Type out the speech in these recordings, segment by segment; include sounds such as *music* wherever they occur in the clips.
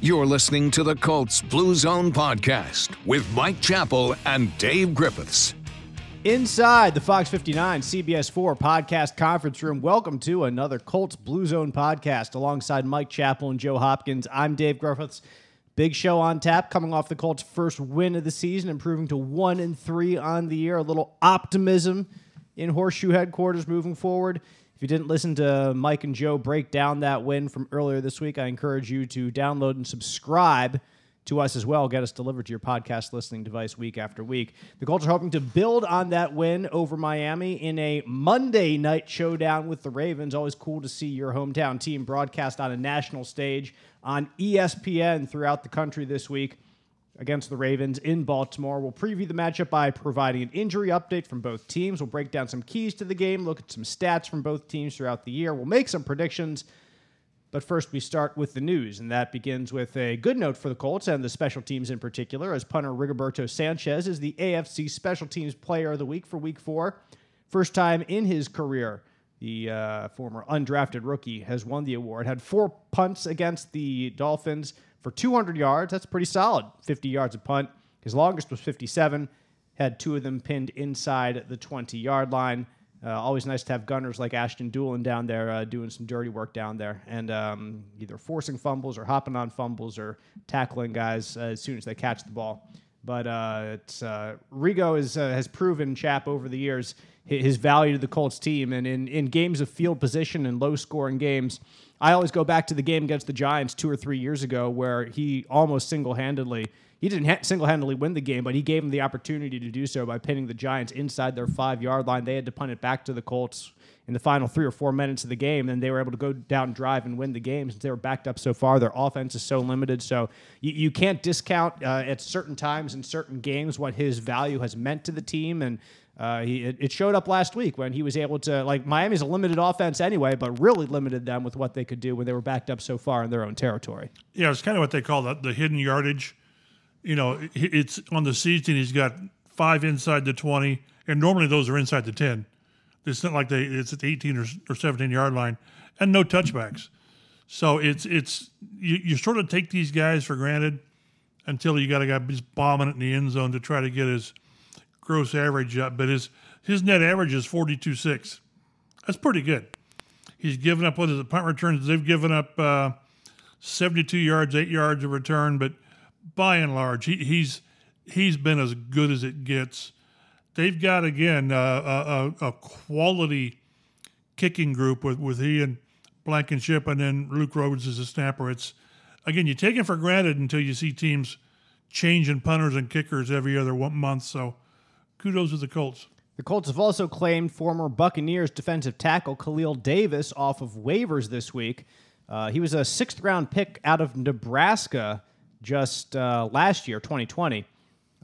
You're listening to the Colts Blue Zone podcast with Mike Chappell and Dave Griffiths. Inside the Fox 59 CBS 4 podcast conference room, welcome to another Colts Blue Zone podcast alongside Mike Chappell and Joe Hopkins. I'm Dave Griffiths. Big show on tap coming off the Colts' first win of the season, improving to 1 and 3 on the year. A little optimism in Horseshoe headquarters moving forward. If you didn't listen to Mike and Joe break down that win from earlier this week, I encourage you to download and subscribe to us as well. Get us delivered to your podcast listening device week after week. The Colts are hoping to build on that win over Miami in a Monday night showdown with the Ravens. Always cool to see your hometown team broadcast on a national stage on ESPN throughout the country this week against the Ravens in Baltimore. We'll preview the matchup by providing an injury update from both teams. We'll break down some keys to the game, look at some stats from both teams throughout the year. We'll make some predictions. But first, we start with the news, and that begins with a good note for the Colts and the special teams in particular, as punter Rigoberto Sanchez is the AFC Special Teams Player of the Week for Week Four. First time in his career, the uh, former undrafted rookie has won the award. Had four punts against the Dolphins, for 200 yards. That's pretty solid. 50 yards a punt. His longest was 57. Had two of them pinned inside the 20 yard line. Uh, always nice to have gunners like Ashton Dulin down there uh, doing some dirty work down there and um, either forcing fumbles or hopping on fumbles or tackling guys uh, as soon as they catch the ball. But uh, uh, Rigo is, uh, has proven Chap over the years his value to the Colts team, and in, in games of field position and low scoring games, I always go back to the game against the Giants two or three years ago where he almost single handedly. He didn't ha- single handedly win the game, but he gave them the opportunity to do so by pinning the Giants inside their five yard line. They had to punt it back to the Colts in the final three or four minutes of the game, and they were able to go down drive and win the game since they were backed up so far. Their offense is so limited, so you, you can't discount uh, at certain times in certain games what his value has meant to the team. And uh, he, it, it, showed up last week when he was able to like Miami's a limited offense anyway, but really limited them with what they could do when they were backed up so far in their own territory. Yeah, it's kind of what they call the, the hidden yardage. You know, it's on the season he's got five inside the twenty, and normally those are inside the ten. It's not like they it's at the eighteen or, or seventeen yard line, and no touchbacks. So it's it's you, you sort of take these guys for granted until you got a guy just bombing it in the end zone to try to get his gross average up, but his his net average is forty two six. That's pretty good. He's given up what is it punt returns? They've given up uh, seventy two yards, eight yards of return, but by and large, he, he's he's been as good as it gets. They've got again uh, a, a, quality kicking group with with he and Blankenship, and then Luke Rhodes as a snapper. It's again you take it for granted until you see teams changing punters and kickers every other month. So kudos to the Colts. The Colts have also claimed former Buccaneers defensive tackle Khalil Davis off of waivers this week. Uh, he was a sixth round pick out of Nebraska just uh, last year, 2020.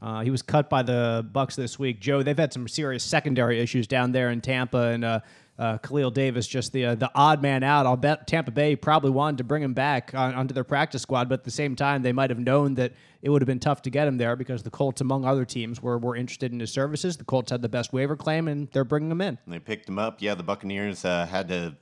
Uh, he was cut by the Bucks this week. Joe, they've had some serious secondary issues down there in Tampa, and uh, Khalil Davis just the uh, the odd man out. I'll bet Tampa Bay probably wanted to bring him back on, onto their practice squad, but at the same time, they might have known that it would have been tough to get him there because the Colts, among other teams, were were interested in his services. The Colts had the best waiver claim, and they're bringing him in. And they picked him up. Yeah, the Buccaneers uh, had to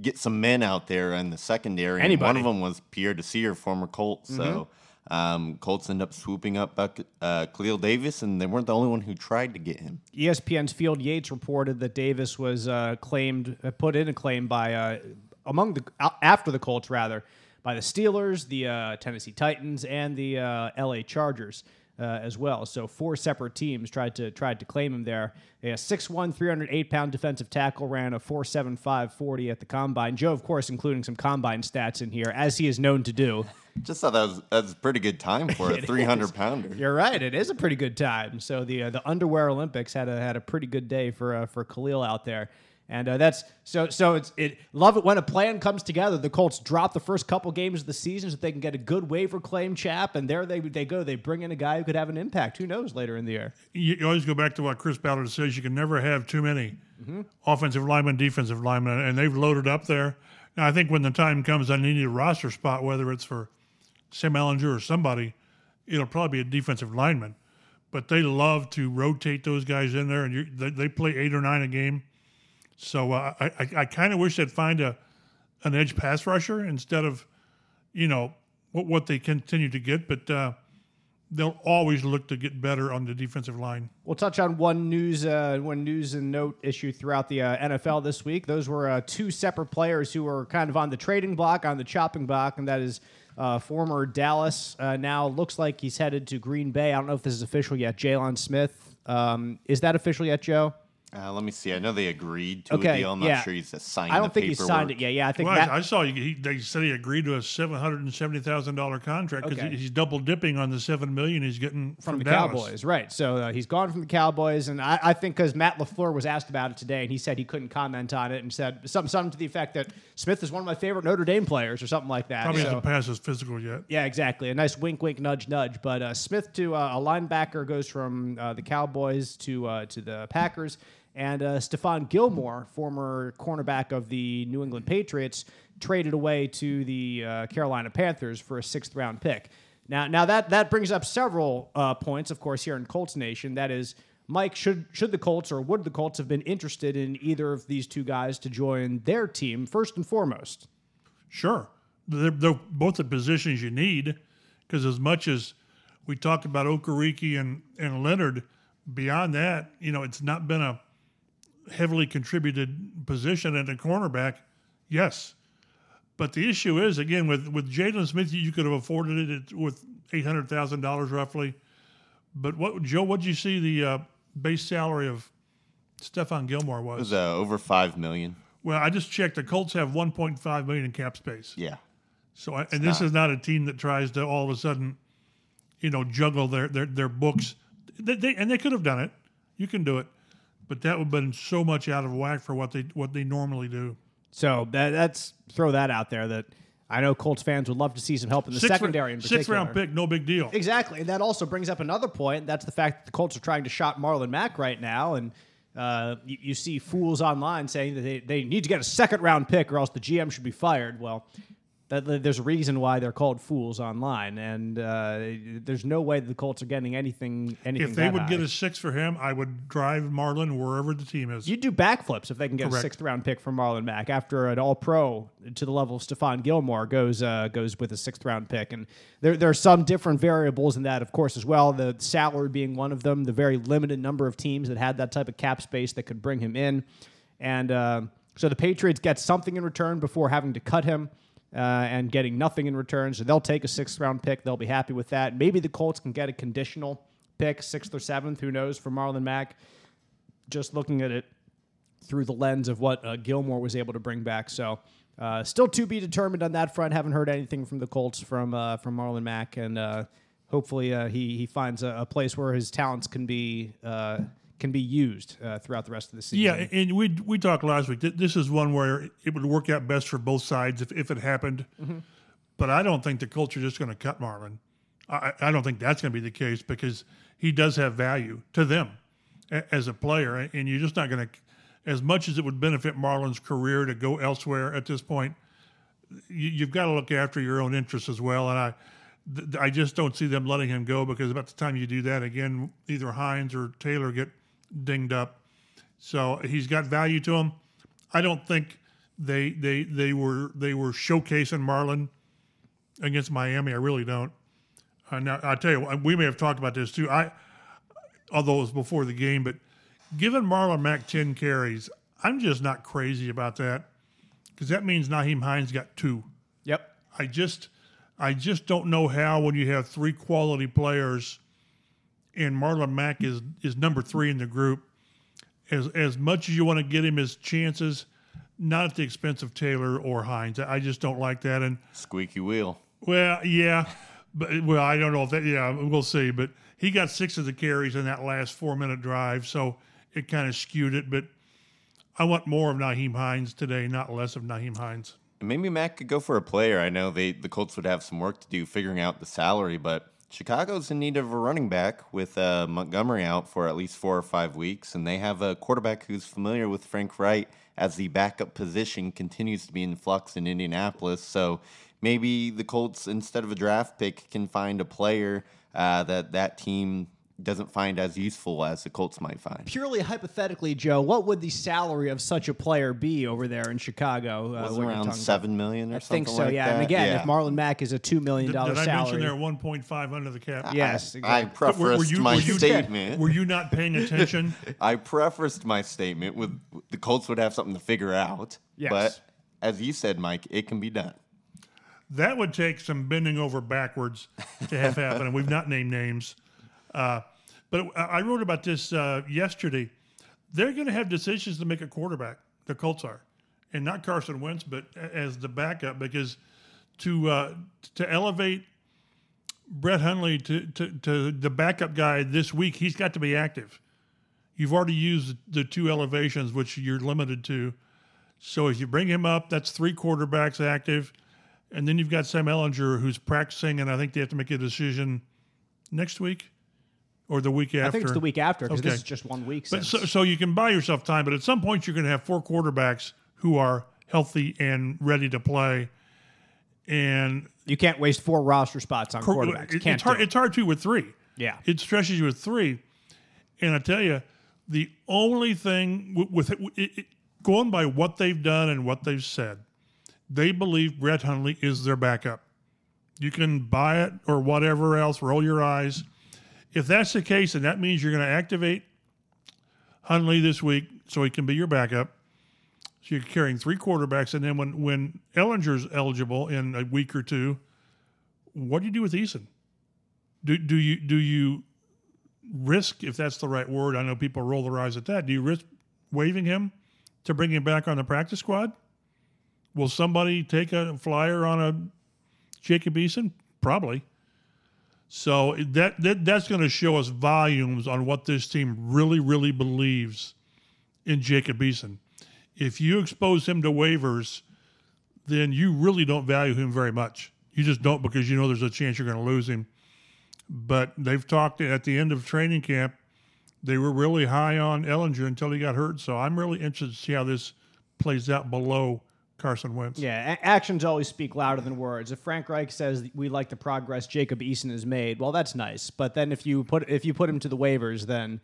get some men out there in the secondary. Anybody. One of them was Pierre Desir, former Colt. Mm-hmm. So um, Colts end up swooping up Buck, uh, Khalil Davis, and they weren't the only one who tried to get him. ESPN's Field Yates reported that Davis was uh, claimed, uh, put in a claim by uh, among the after the Colts rather by the Steelers, the uh, Tennessee Titans, and the uh, L.A. Chargers uh, as well. So four separate teams tried to tried to claim him there. A 6'1", 308 pound defensive tackle ran a 4.75 40 at the combine. Joe, of course, including some combine stats in here, as he is known to do. *laughs* Just thought that was that's a pretty good time for a *laughs* 300 pounder. You're right. It is a pretty good time. So the uh, the underwear Olympics had a had a pretty good day for uh, for Khalil out there. And uh, that's so so it's it love it when a plan comes together. The Colts drop the first couple games of the season so they can get a good waiver claim chap, and there they they go. They bring in a guy who could have an impact. Who knows later in the year? You, you always go back to what Chris Ballard says: you can never have too many mm-hmm. offensive linemen, defensive linemen, and they've loaded up there. Now I think when the time comes, I need a roster spot, whether it's for Sam Ehlinger or somebody, it'll probably be a defensive lineman. But they love to rotate those guys in there, and you, they, they play eight or nine a game so uh, I, I, kind of wish they'd find a an edge pass rusher instead of, you know, what, what they continue to get, but uh, they'll always look to get better on the defensive line. We'll touch on one news, uh, one news and note issue throughout the uh, NFL this week. Those were uh, two separate players who were kind of on the trading block, on the chopping block, and that is uh, former Dallas. Uh, now looks like he's headed to Green Bay. I don't know if this is official yet. Jaylon Smith, um, is that official yet, Joe? Uh, let me see. I know they agreed to Okay, a deal. I'm not yeah. sure he's signed. I don't the think he's signed it paperwork. yet. Yeah, I think Well, Matt- I, I saw he, he- they said he agreed to a seven hundred and seventy thousand dollar contract because Okay. he's double dipping on the seven million he's getting from, from the Dallas. Cowboys, right? So uh, he's gone from the Cowboys, and I, I think because Matt Lafleur was asked about it today, and he said he couldn't comment on it, and said something, something to the effect that Smith is one of my favorite Notre Dame players, or something like that. Probably So- hasn't passed his physical yet. yeah, exactly. A nice wink, wink, nudge, nudge. But uh, Smith to uh, a linebacker goes from uh, the Cowboys to uh, to the Packers, and uh, Stephon Gilmore, former cornerback of the New England Patriots, traded away to the uh, Carolina Panthers for a sixth round pick. Now, now that that brings up several uh, points, of course, here in Colts Nation. That is. Mike, should should the Colts or would the Colts have been interested in either of these two guys to join their team first and foremost? Sure, they're, they're both the positions you need because as much as we talked about Okereke and and Leonard, beyond that, you know, it's not been a heavily contributed position at a cornerback. Yes, but the issue is again with with Jaylon Smith, you could have afforded it with eight hundred thousand dollars roughly. But what Joe? What did you see the uh, base salary of Stephon Gilmore was? It was? uh, over five million. well, I just checked. The Colts have one point five million in cap space. Yeah. So, I- and this is not a team that tries to all of a sudden, you know, juggle their their, their books. They, they, and they could have done it. You can do it, but that would have been so much out of whack for what they what they normally do. So that, that's throw that out there. That I know Colts fans would love to see some help in the secondary in particular. sixth round pick, no big deal. Exactly, and that also brings up another point. That's the fact that the Colts are trying to shop Marlon Mack right now, and uh, you, you see fools online saying that they, they need to get a second round pick or else the GM should be fired. Well, that, there's a reason why they're called fools online, and uh, there's no way the Colts are getting anything. anything If they would get a six for him, I would drive Marlon wherever the team is. You'd do backflips if they can get a Correct. sixth round pick for Marlon Mack after an All Pro to the level of Stephon Gilmore goes uh, goes with a sixth round pick, and there there are some different variables in that, of course, as well. The salary being one of them, the very limited number of teams that had that type of cap space that could bring him in, and uh, so the Patriots get something in return before having to cut him. Uh, and getting nothing in return, so they'll take a sixth round pick. They'll be happy with that. Maybe the Colts can get a conditional pick, sixth or seventh, who knows, for Marlon Mack. Just looking at it through the lens of what uh, Gilmore was able to bring back. So, uh, still to be determined on that front. Haven't heard anything from the Colts from uh, from Marlon Mack, and uh, hopefully uh, he he finds a, a place where his talents can be can be used uh, throughout the rest of the season. Yeah, and we we talked last week. This is one where it would work out best for both sides if, if it happened. But I don't think the Colts are just going to cut Marlon. I, I don't think that's going to be the case because he does have value to them a- as a player, and you're just not going to. As much as it would benefit Marlon's career to go elsewhere at this point, you, you've got to look after your own interests as well. And I, th- I just don't see them letting him go because about the time you do that again, either Hines or Taylor get dinged up. So he's got value to him. I don't think they they they were they were showcasing Marlon against Miami. I really don't. Uh, now I tell you, we may have talked about this too. I although it was before the game, but given Marlon Mack ten carries, I'm just not crazy about that because that means Nyheim Hines got two. Yep. I just I just don't know how when you have three quality players and Marlon Mack is is number three in the group. As as much as you want to get him his chances, not at the expense of Taylor or Hines. I just don't like that. And Squeaky wheel. well, yeah, but well, I don't know if that. Yeah, we'll see. But he got six of the carries in that last four minute drive, so it kind of skewed it. But I want more of Nyheim Hines today, not less of Nyheim Hines. Maybe Mack could go for a player. I know they the Colts would have some work to do figuring out the salary, but Chicago's in need of a running back with uh, Montgomery out for at least four or five weeks, and they have a quarterback who's familiar with Frank Reich as the backup position continues to be in flux in Indianapolis. So maybe the Colts, instead of a draft pick, can find a player uh, that that team doesn't find as useful as the Colts might find. Purely hypothetically, Joe, what would the salary of such a player be over there in Chicago? Uh, Was when around seven million or I something think so, like yeah. that. And again, yeah. if Marlon Mack is a two million dollar dollar did I mention salary, they're 1.5 under the cap? yes, I exactly. prefaced Were- were you- my were you- statement. Were you not paying attention? *laughs* I prefaced my statement with the Colts would have something to figure out. Yes. But as you said, Mike, it can be done. That would take some bending over backwards to have happen, and we've not named names. Uh, but I wrote about this uh, yesterday. They're going to have decisions to make a quarterback. The Colts are, and not Carson Wentz, but as the backup, because to uh, to elevate Brett Hundley to, to, to the backup guy this week, he's got to be active. You've already used the two elevations, which you're limited to. So if you bring him up, that's three quarterbacks active. And then you've got Sam Ehlinger who's practicing, and I think they have to make a decision next week or the week after. I think it's the week after because Okay. this is just one week. But so, so you can buy yourself time, but at some point you're going to have four quarterbacks who are healthy and ready to play. And you can't waste four roster spots on quarterbacks. it- can't it's hard. it. It's hard too with three. Yeah. it stretches you with three. And I tell you, the only thing with, with it, it, going by what they've done and what they've said, they believe Brett Hundley is their backup. You can buy it or whatever else, roll your eyes. If that's the case, then that means you're going to activate Hundley this week so he can be your backup. So you're carrying three quarterbacks, and then when when Ehlinger's eligible in a week or two, what do you do with Eason? Do do you do you risk if that's the right word? I know people roll their eyes at that. Do you risk waiving him to bring him back on the practice squad? Will somebody take a flyer on a Jacob Eason? Probably. So that, that that's going to show us volumes on what this team really, really believes in Jacob Eason. If you expose him to waivers, then you really don't value him very much. You just don't because you know there's a chance you're going to lose him. But they've talked at the end of training camp. They were really high on Ehlinger until he got hurt. So I'm really interested to see how this plays out below Carson Wentz. Yeah, a- actions always speak louder than words. If Frank Reich says we like the progress Jacob Eason has made, well, that's nice. But then if you put if you put him to the waivers, then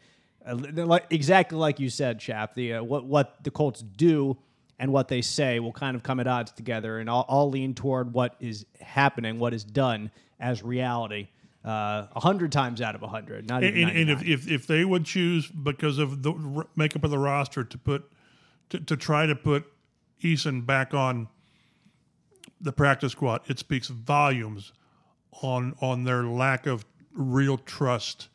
uh, like, exactly like you said, Chap, the uh, what what the Colts do and what they say will kind of come at odds together, and I'll, I'll lean toward what is happening, what is done as reality. uh, A hundred times out of a hundred, not And, even and, and if, if if they would choose because of the r- makeup of the roster to put to, to try to put Eason back on the practice squad, it speaks volumes on on their lack of real trust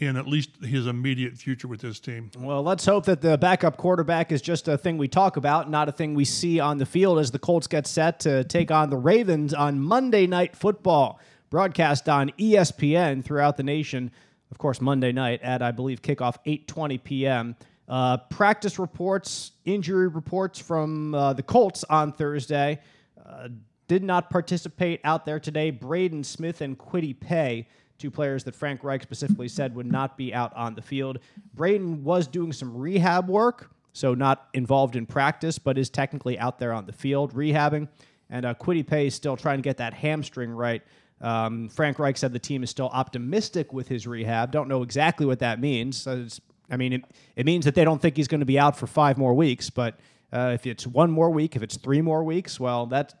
in at least his immediate future with this team. Well, let's hope that the backup quarterback is just a thing we talk about, not a thing we see on the field as the Colts get set to take on the Ravens on Monday Night Football, broadcast on ESPN throughout the nation. Of course, Monday night at I believe kickoff 8:20 p.m. Uh, practice reports, injury reports from uh, the Colts on Thursday. Uh, did not participate out there today. Braden Smith and Kwity Paye, two players that Frank Reich specifically said would not be out on the field. Braden was doing some rehab work, so not involved in practice, but is technically out there on the field rehabbing. And uh, Kwity Paye is still trying to get that hamstring right. Um, Frank Reich said the team is still optimistic with his rehab. Don't know exactly what that means. So it's, I mean, it, it means that they don't think he's going to be out for five more weeks. But uh, if it's one more week, if it's three more weeks, well, that's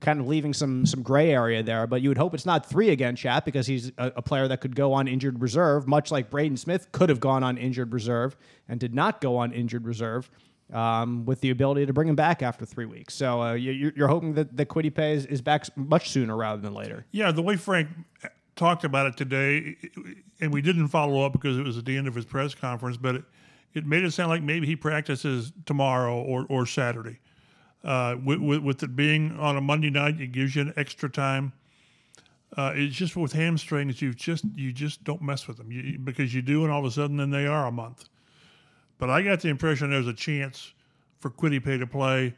kind of leaving some some gray area there. But you would hope it's not three again, chap, because he's a, a player that could go on injured reserve, much like Braden Smith could have gone on injured reserve and did not go on injured reserve. Um, with the ability to bring him back after three weeks, so uh, you, you're- you're hoping that the Kwity Paye is, is back much sooner rather than later. Yeah, the way Frank talked about it today, and we didn't follow up because it was at the end of his press conference, but it, it made it sound like maybe he practices tomorrow or, or Saturday. Uh, with, with, with it being on a Monday night, it gives you an extra time. Uh, it's just with hamstrings, you just you just don't mess with them you, because you do, and all of a sudden, then they are a month. But I got the impression there's a chance for Kwity Paye to play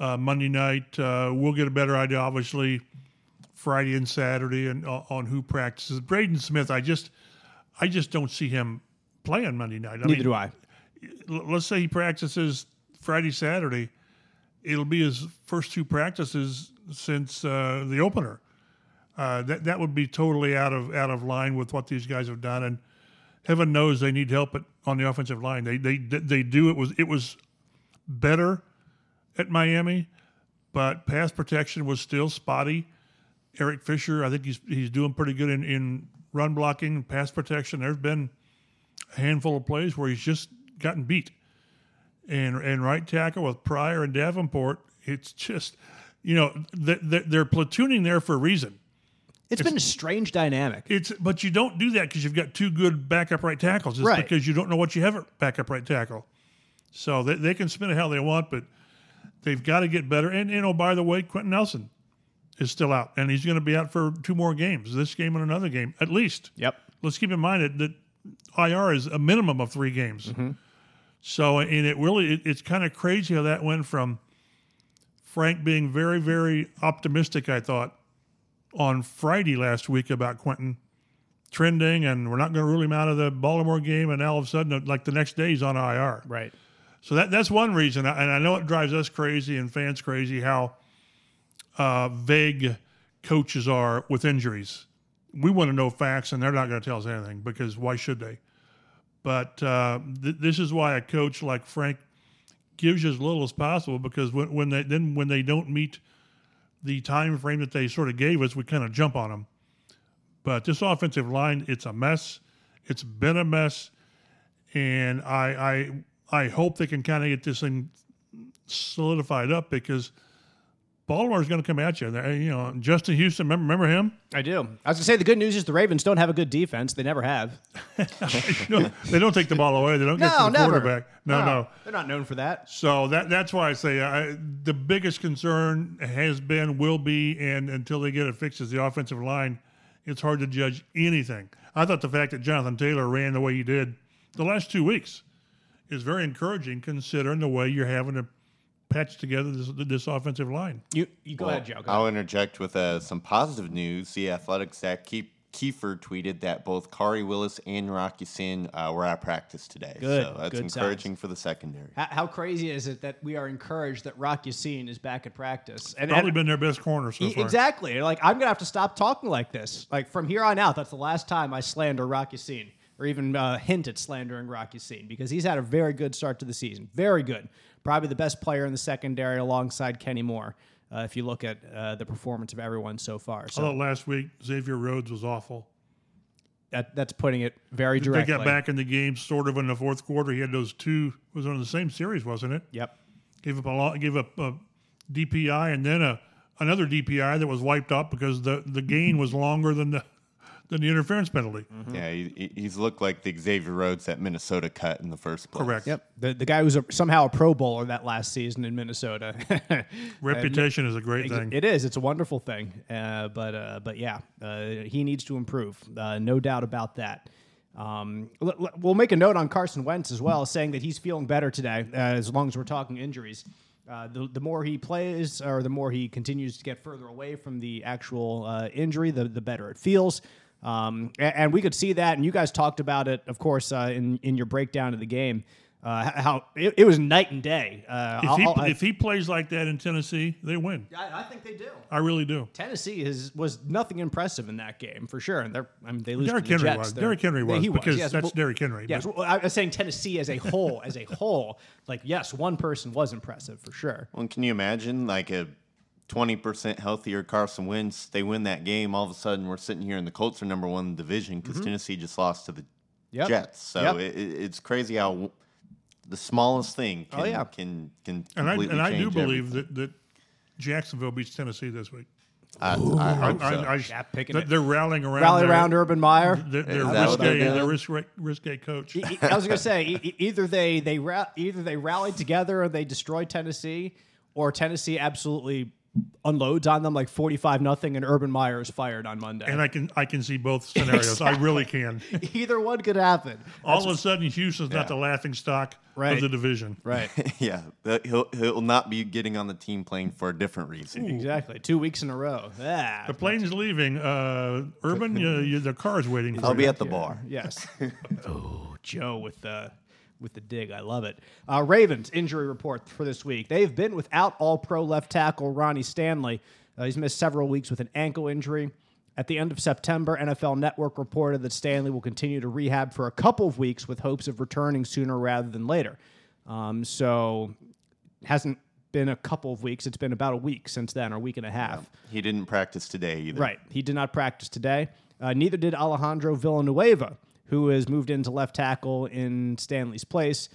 uh, Monday night. Uh, we'll get a better idea, obviously, Friday and Saturday, and uh, on who practices. Braden Smith, I just, I just don't see him playing Monday night. I Neither do I. let's say he practices Friday, Saturday. It'll be his first two practices since uh, the opener. Uh, that that would be totally out of out of line with what these guys have done. And heaven knows they need help at, on the offensive line. They they they do. It was it was better at Miami, but pass protection was still spotty. Eric Fisher, I think he's he's doing pretty good in, in run blocking, pass protection. There's been a handful of plays where he's just gotten beat. And and right tackle with Pryor and Davenport, it's just you know they're, they're platooning there for a reason. It's been a strange dynamic. It's but you don't do that because you've got two good backup right tackles. It's Right. because you don't know what you have at backup right tackle. So they, they can spin it how they want, but they've got to get better. And, and oh, by the way, Quenton Nelson is still out, and he's going to be out for two more games. This game and another game, at least. Yep. Let's keep in mind that, that IR is a minimum of three games. Mm-hmm. So, and it really, it, it's kind of crazy how that went from Frank being very, very optimistic, I thought, on Friday last week about Quentin trending and we're not going to rule him out of the Baltimore game. And all of a sudden, uh, like the next day, he's on IR. Right. So that that's one reason, and I know it drives us crazy and fans crazy how uh, vague coaches are with injuries. We want to know facts, and they're not going to tell us anything because why should they? But uh, th- this is why a coach like Frank gives you as little as possible because when, when they then when they don't meet the time frame that they sort of gave us, we kind of jump on them. But this offensive line, it's a mess. It's been a mess, and I I I hope they can kind of get this thing solidified up because Baltimore's going to come at you. They- You know, Justin Houston, remember, remember him? I do. I was going to say the good news is the Ravens don't have a good defense. They never have. *laughs* *laughs* No, they don't take the ball away. They don't get to the never. quarterback. No, no. They're not known for that. So that that's why I say I, the biggest concern has been, will be, and until they get it fixed, is the offensive line. It's hard to judge anything. I thought the fact that Jonathan Taylor ran the way he did the last two weeks is very encouraging, considering the way you're having to patch together this, this offensive line. You you go ahead, Joe. Go I'll ahead. interject with uh, some positive news. The Athletics Zak Ke- Keefer tweeted that both Khari Willis and Rock Ya-Sin uh, were at practice today. Good, So that's good encouraging for the secondary. How, how crazy is it that we are encouraged that Rock Ya-Sin is back at practice? And, Probably and- been their best corner so E- far. Exactly. Like I'm gonna have to stop talking like this. Like from here on out, that's the last time I slander Rock Ya-Sin or even uh, hint at slandering Rock Ya-Sin because he's had a very good start to the season. Very good. Probably the best player in the secondary alongside Kenny Moore. Uh, if you look at uh, the performance of everyone so far, I so thought last week Xavier Rhodes was awful. that, that's putting it very directly. They got back in the game sort of in the fourth quarter. He had those two. Was on the same series, wasn't it? Yep. Gave up a lot. Gave up a DPI and then a another DPI that was wiped up because the the gain was longer than the than the interference penalty. Yeah, he, he- he's looked like the Xavier Rhodes that Minnesota cut in the first place. Correct. Yep. The the guy who's a, somehow a Pro Bowler that last season in Minnesota. *laughs* Reputation is a great thing. It is. It's a wonderful thing. Uh, but uh, but yeah, uh, he needs to improve. Uh, no doubt about that. Um, l- l- we'll make a note on Carson Wentz as well, saying that he's feeling better today. Uh, as long as we're talking injuries, uh, the the more he plays, or the more he continues to get further away from the actual uh, injury, the the better it feels. Um, a- and, we could see that, and you guys talked about it, of course, uh, in in your breakdown of the game. Uh, how it, it was night and day. Uh, if I'll- he I'll- if he plays like that in Tennessee, they win. I, I think they do. I really do. Tennessee is, was nothing impressive in that game for sure, and they're I mean they lose. Derrick to the Henry Jets. was. They're- Derrick Henry was he because yes, that's well- Derrick Henry. Yes, well, I was saying Tennessee as a whole, as a whole, like yes, one person was impressive for sure. Well, can you imagine like a 20% healthier Carson Wentz? They win that game. All of a sudden, we're sitting here and the Colts are number one in the division because Tennessee just lost to the Mm-hmm. Yep. Jets. So Yep. it, it- it's crazy how the smallest thing can, Oh, yeah. can, can and I and I do believe everything. that that Jacksonville beats Tennessee this week. I, I I, hope so. I, I, Yeah, picking they're, it. they're rallying around. Rally their, around Urban Meyer. Their, their Is that what they're risque, their doing? risque, risque coach. E- e- I was gonna say e- either they they ra- either they rallied together and they destroyed Tennessee, or Tennessee absolutely unloads on them like forty five nothing, and Urban Meyer is fired on Monday. And I can I can see both scenarios. I really can. *laughs* either one could happen. All of a sudden, Houston's not the laughing stock Right. of the division. Right. *laughs* yeah, that- he'll, he'll not be getting on the team plane for a different reason. Exactly. Two weeks in a row. Ah. The plane's leaving. Uh, Urban, *laughs* you, you, the car's waiting for I'll you. be at the bar. Yes. oh, Joe with the with the dig. I love it. Uh, Ravens injury report for this week. They've been without All Pro left tackle Ronnie Stanley. Uh, he's missed several weeks with an ankle injury. At the end of September, NFL Network reported that Stanley will continue to rehab for a couple of weeks with hopes of returning sooner rather than later. Um, so, hasn't been a couple of weeks. It's been about a week since then, or a week and a half. He didn't practice today either. Right. He did not practice today. Uh, neither did Alejandro Villanueva, who has moved into left tackle in Stanley's place.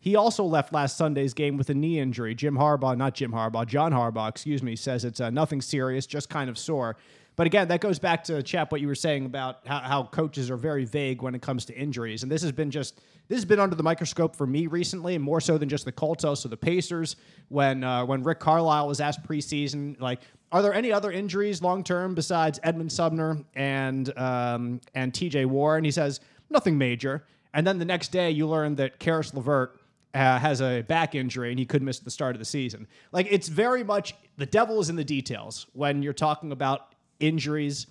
He also left last Sunday's game with a knee injury. Jim Harbaugh, not Jim Harbaugh, John Harbaugh, excuse me, says it's uh, nothing serious, just kind of sore. But again, that goes back to Chap what you were saying about how, how coaches are very vague when it comes to injuries, and this has been just this has been under the microscope for me recently, more so than just the Colts, also the Pacers. When uh, when Rick Carlisle was asked preseason, like, are there any other injuries long term besides Edmond Sumner and um, and T.J. Warren? He says nothing major. And then the next day, you learn that Caris LeVert uh, has a back injury and he could miss the start of the season. Like it's very much the devil is in the details when you're talking about injuries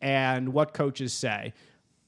and what coaches say.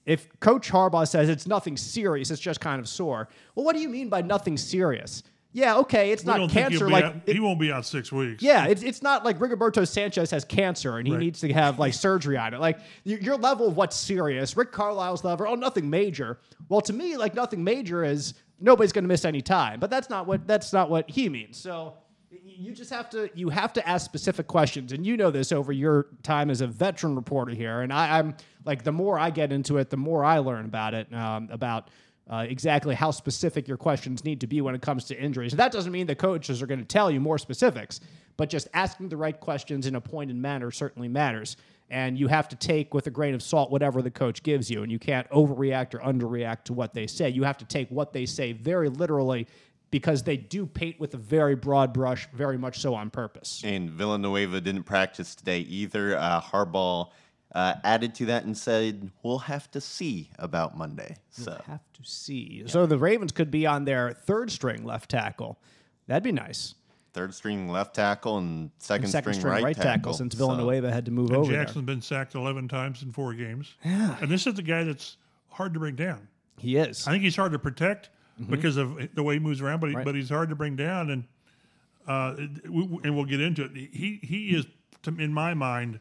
If Coach Harbaugh says it's nothing serious, it's just kind of sore. Well, what do you mean by nothing serious? Yeah, okay, it's We not don't think he'll cancer. be Like out- it- he won't be out six weeks. yeah, it's, it's not like Rigoberto Sanchez has cancer and he Right. needs to have like surgery on it. Like your, your level of what's serious, Rick Carlisle's level, oh, nothing major. Well, to me, like nothing major is nobody's going to miss any time, but that's not what that's not what he means. So y- you just have to you have to ask specific questions, and you know this over your time as a veteran reporter here. And I, I'm like the more I get into it, the more I learn about it um, about uh, exactly how specific your questions need to be when it comes to injuries. And that doesn't mean the coaches are going to tell you more specifics, but just asking the right questions in a pointed manner certainly matters. And you have to take with a grain of salt whatever the coach gives you, and you can't overreact or underreact to what they say. You have to take what they say very literally because they do paint with a very broad brush, very much so on purpose. And Villanueva didn't practice today either. Uh, Harbaugh uh, added to that and said, "We'll have to see about Monday." So we'll Have to see. So the Ravens could be on their third string left tackle. That'd be nice. third string left tackle and second, Second string, string right, right tackle, since So- Villanueva had to move And over Jackson's been sacked 11 times in four games. Yeah. And this is the guy that's hard to bring down. He is. I think he's hard to protect Mm-hmm. because of the way he moves around, but he, but he's hard to bring down, and uh, we- and we'll get into it. He he is, in my mind,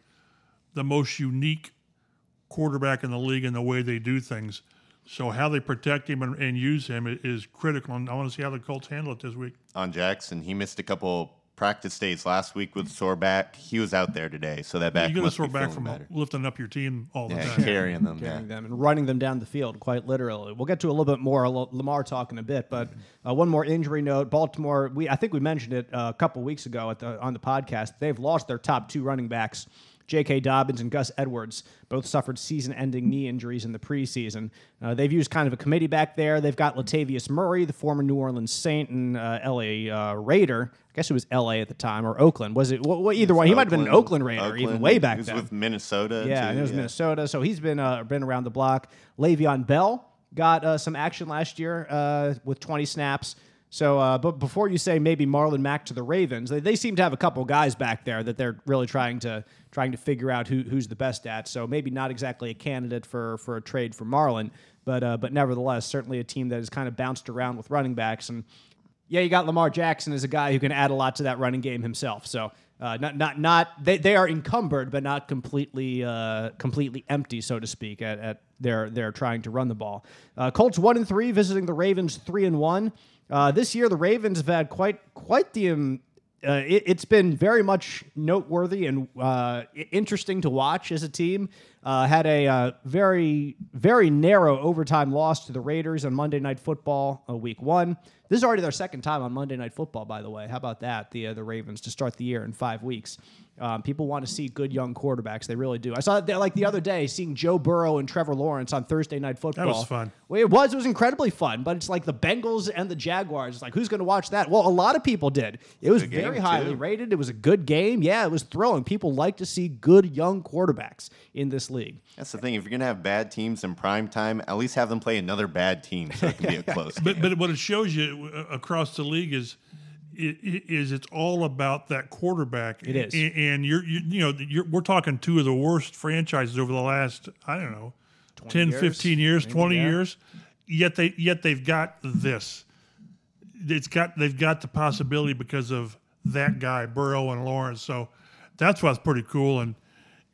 the most unique quarterback in the league in the way they do things. So how they protect him and, and use him is critical, and I want to see how the Colts handle it this week. on Jackson. He missed a couple practice days last week with sore back. He was out there today, so that back You get a sore back from better. lifting up your team all the Yeah, time. carrying them. carrying Yeah. them and running them down the field, quite literally. We'll get to a little bit more Lamar talking a bit, but uh, one more injury note: Baltimore. We I think we mentioned it uh, a couple weeks ago at the on the podcast. They've lost their top two running backs. J.K. Dobbins and Gus Edwards both suffered season-ending knee injuries in the preseason. Uh, they've used kind of a committee back there. They've got Latavius Murray, the former New Orleans Saint and uh, L.A. Uh, Raider. I guess it was L.A. at the time or Oakland. Was it? What, either one. He might have been an Oakland Raider even way back He was then. with Minnesota. Yeah, too, and it was yeah. Minnesota. So he's been uh, been around the block. Le'Veon Bell got uh, some action last year uh, with 20 snaps. So, uh, but before you say maybe Marlon Mack to the Ravens, they, they seem to have a couple guys back there that they're really trying to trying to figure out who, who's the best at. So maybe not exactly a candidate for for a trade for Marlon, but uh, but nevertheless, certainly a team that has kind of bounced around with running backs and yeah, you got Lamar Jackson as a guy who can add a lot to that running game himself. So uh, not not not they, they are encumbered, but not completely uh, completely empty, so to speak. At, at they're they're trying to run the ball. Uh, Colts one and three visiting the Ravens three and one. Uh, this year the Ravens have had quite quite the. Um, uh, it, it's been very much noteworthy and uh, interesting to watch as a team. Uh, had a uh, very, very narrow overtime loss to the Raiders on Monday Night Football, uh, Week One. This is already their second time on Monday Night Football, by the way. How about that? The the Ravens to start the year in five weeks. Um, people want to see good young quarterbacks. They really do. I saw that like the other day, seeing Joe Burrow and Trevor Lawrence on Thursday Night Football. fun. Well, it was. It was incredibly fun. But it's like the Bengals and the Jaguars. It's like who's going to watch that? Well, a lot of people did. It was Good game, very highly too. rated. It was a good game. Yeah, it was thrilling. People like to see good young quarterbacks in this league. That's the thing. If you're gonna have bad teams in prime time, at least have them play another bad team so it can be a *laughs* close. But game. but what it shows you uh, across the league is i- i- is it's all about that quarterback. It is. And you're you, you know you're, we're talking two of the worst franchises over the last I don't know 10, years, 15 years, maybe, twenty yeah. years. Yet they yet they've got this. It's got they've got the possibility because of that guy Burrow and Lawrence. So that's what's pretty cool and.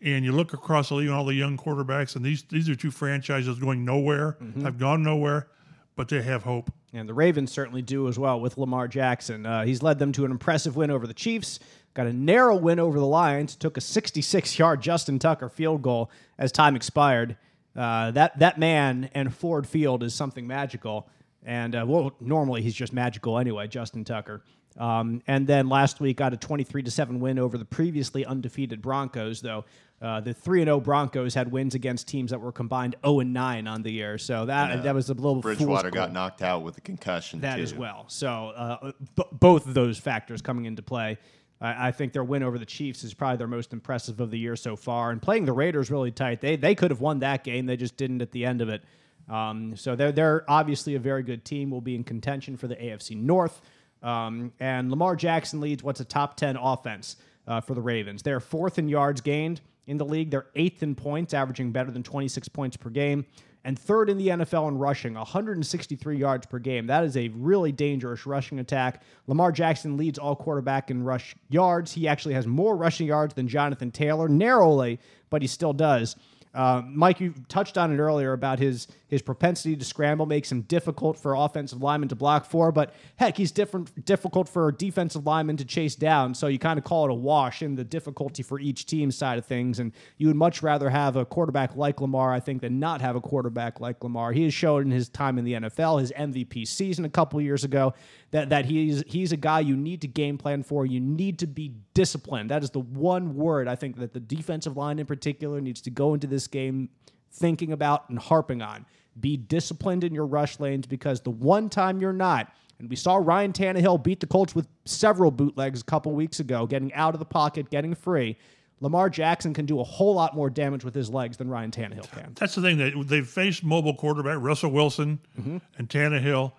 And you look across the league and all the young quarterbacks, and these these are two franchises going nowhere. Mm-hmm. Have gone nowhere, but they have hope. And the Ravens certainly do as well with Lamar Jackson. Uh, he's led them to an impressive win over the Chiefs, got a narrow win over the Lions, took a 66 yard Justin Tucker field goal as time expired. Uh, that, that man and Ford Field is something magical. And uh, well, normally he's just magical anyway, Justin Tucker. Um, and then last week got a 23 to 7 win over the previously undefeated Broncos, though. Uh, the 3 0 Broncos had wins against teams that were combined 0 and 9 on the year. So that, that was a little Bridgewater got knocked out with a concussion. That too. as well. So uh, b- both of those factors coming into play. I, I think their win over the Chiefs is probably their most impressive of the year so far. And playing the Raiders really tight. They they could have won that game. They just didn't at the end of it. Um, so they're they're obviously a very good team. Will be in contention for the AFC North. Um, and Lamar Jackson leads what's a top ten offense uh, for the Ravens. They're fourth in yards gained in the league. They're eighth in points, averaging better than 26 points per game, and third in the NFL in rushing, 163 yards per game. That is a really dangerous rushing attack. Lamar Jackson leads all quarterback in rush yards. He actually has more rushing yards than Jonathan Taylor, narrowly, but he still does. Uh, Mike, you touched on it earlier about his his propensity to scramble makes him difficult for offensive linemen to block for, but heck, he's different difficult for defensive linemen to chase down. So you kind of call it a wash in the difficulty for each team side of things. And you would much rather have a quarterback like Lamar, I think, than not have a quarterback like Lamar. He has shown in his time in the NFL, his MVP season a couple years ago, that that he's he's a guy you need to game plan for. You need to be disciplined. That is the one word I think that the defensive line in particular needs to go into this game thinking about and harping on. Be disciplined in your rush lanes because the one time you're not, and we saw Ryan Tannehill beat the Colts with several bootlegs a couple weeks ago, getting out of the pocket, getting free. Lamar Jackson can do a whole lot more damage with his legs than Ryan Tannehill can. That's the thing that they've faced mobile quarterback Russell Wilson Mm-hmm. and Tannehill.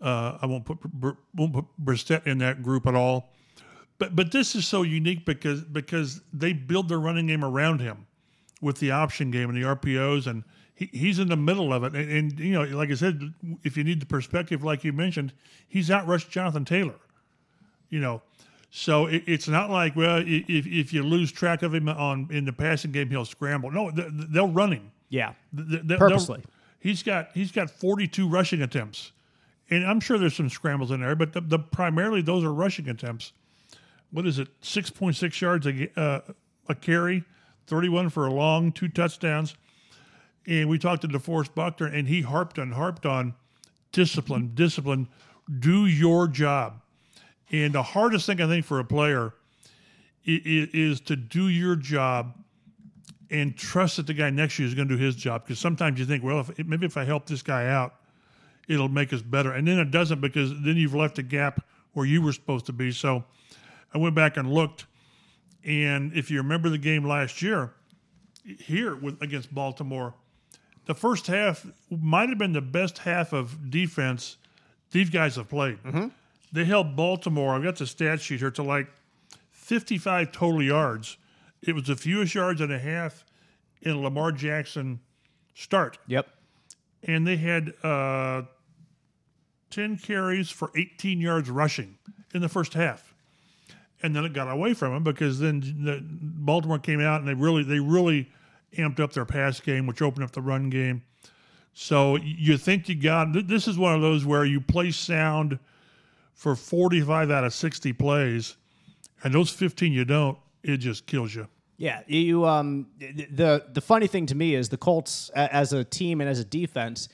Uh, I won't put won't put Brissett in that group at all. But but this is so unique because because they build their running game around him with the option game and the RPOs and he, he's in the middle of it and, and you know like I said if you need the perspective like you mentioned he's outrushed Jonathan Taylor you know so it, it's not like well if, if you lose track of him on in the passing game he'll scramble no th- th- they'll run him Yeah. Th- th- they'll- Purposely. He's got he's got 42 rushing attempts, and I'm sure there's some scrambles in there, but the, the primarily those are rushing attempts. What is it? 6.6 yards a uh, a carry, 31 for a long, two touchdowns. And we talked to DeForest Buckner, and he harped on harped on discipline, mm-hmm. discipline. Do your job. And the hardest thing I think for a player i- i- is to do your job and trust that the guy next to you is going to do his job. Because sometimes you think, well, if, maybe if I help this guy out, it'll make us better. And then it doesn't because then you've left a gap where you were supposed to be. So I went back and looked. And if you remember the game last year here with against Baltimore, the first half might have been the best half of defense these guys have played. They held Baltimore, I've got the stat sheet here, to like 55 total yards. It was the fewest yards and a half in Lamar Jackson start. Yep. And they had uh, 10 carries for 18 yards rushing in the first half. And then it got away from them because then the, Baltimore came out and they really they really amped up their pass game, which opened up the run game. So you think you got this is one of those where you play sound for 45 out of 60 plays, and those 15 you don't, it just kills you. Yeah, you. Um, the the funny thing to me is the Colts as a team and as a defense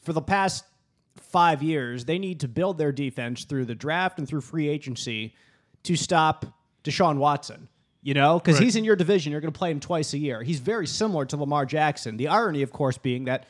for the past five years they need to build their defense through the draft and through free agency to stop Deshaun Watson. You know, because Right. he's in your division, you're going to play him twice a year. He's very similar to Lamar Jackson. The irony, of course, being that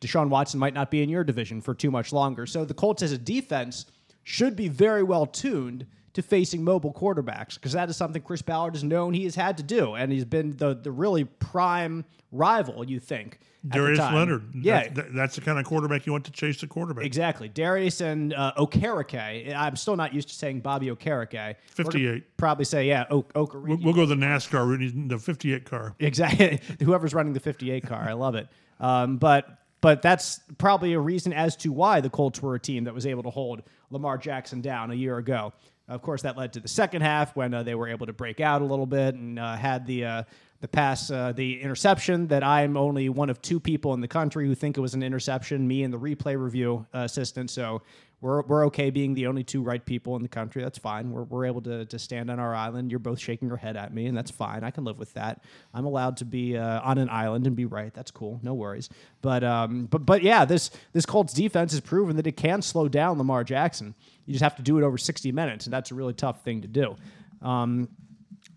Deshaun Watson might not be in your division for too much longer. So the Colts as a defense should be very well tuned to facing mobile quarterbacks because that is something Chris Ballard has known he has had to do, and he's been the the really prime rival. You think Darius. Leonard. yeah. That's, that- that's the kind of quarterback you want to chase the quarterback. Exactly. Darius and uh, Okereke. I'm still not used to saying Bobby Okereke. 58. Probably say, yeah, o- Okereke. We'll, we'll go the NASCAR route, the 58 car. Exactly. *laughs* Whoever's running the 58 car, I love it. Um, but but that's probably a reason as to why the Colts were a team that was able to hold Lamar Jackson down a year ago. Of course, that led to the second half when uh, they were able to break out a little bit and uh, had the uh, the pass, uh, the interception that I'm only one of two people in the country who think it was an interception, me and the replay review uh, assistant. So we're, we're okay being the only two right people in the country. That's fine. We're, we're able to, to stand on our island. You're both shaking your head at me, and that's fine. I can live with that. I'm allowed to be uh, on an island and be right. That's cool. No worries. But um, but but yeah, this this Colts defense has proven that it can slow down Lamar Jackson. You just have to do it over 60 minutes, and that's a really tough thing to do. Um,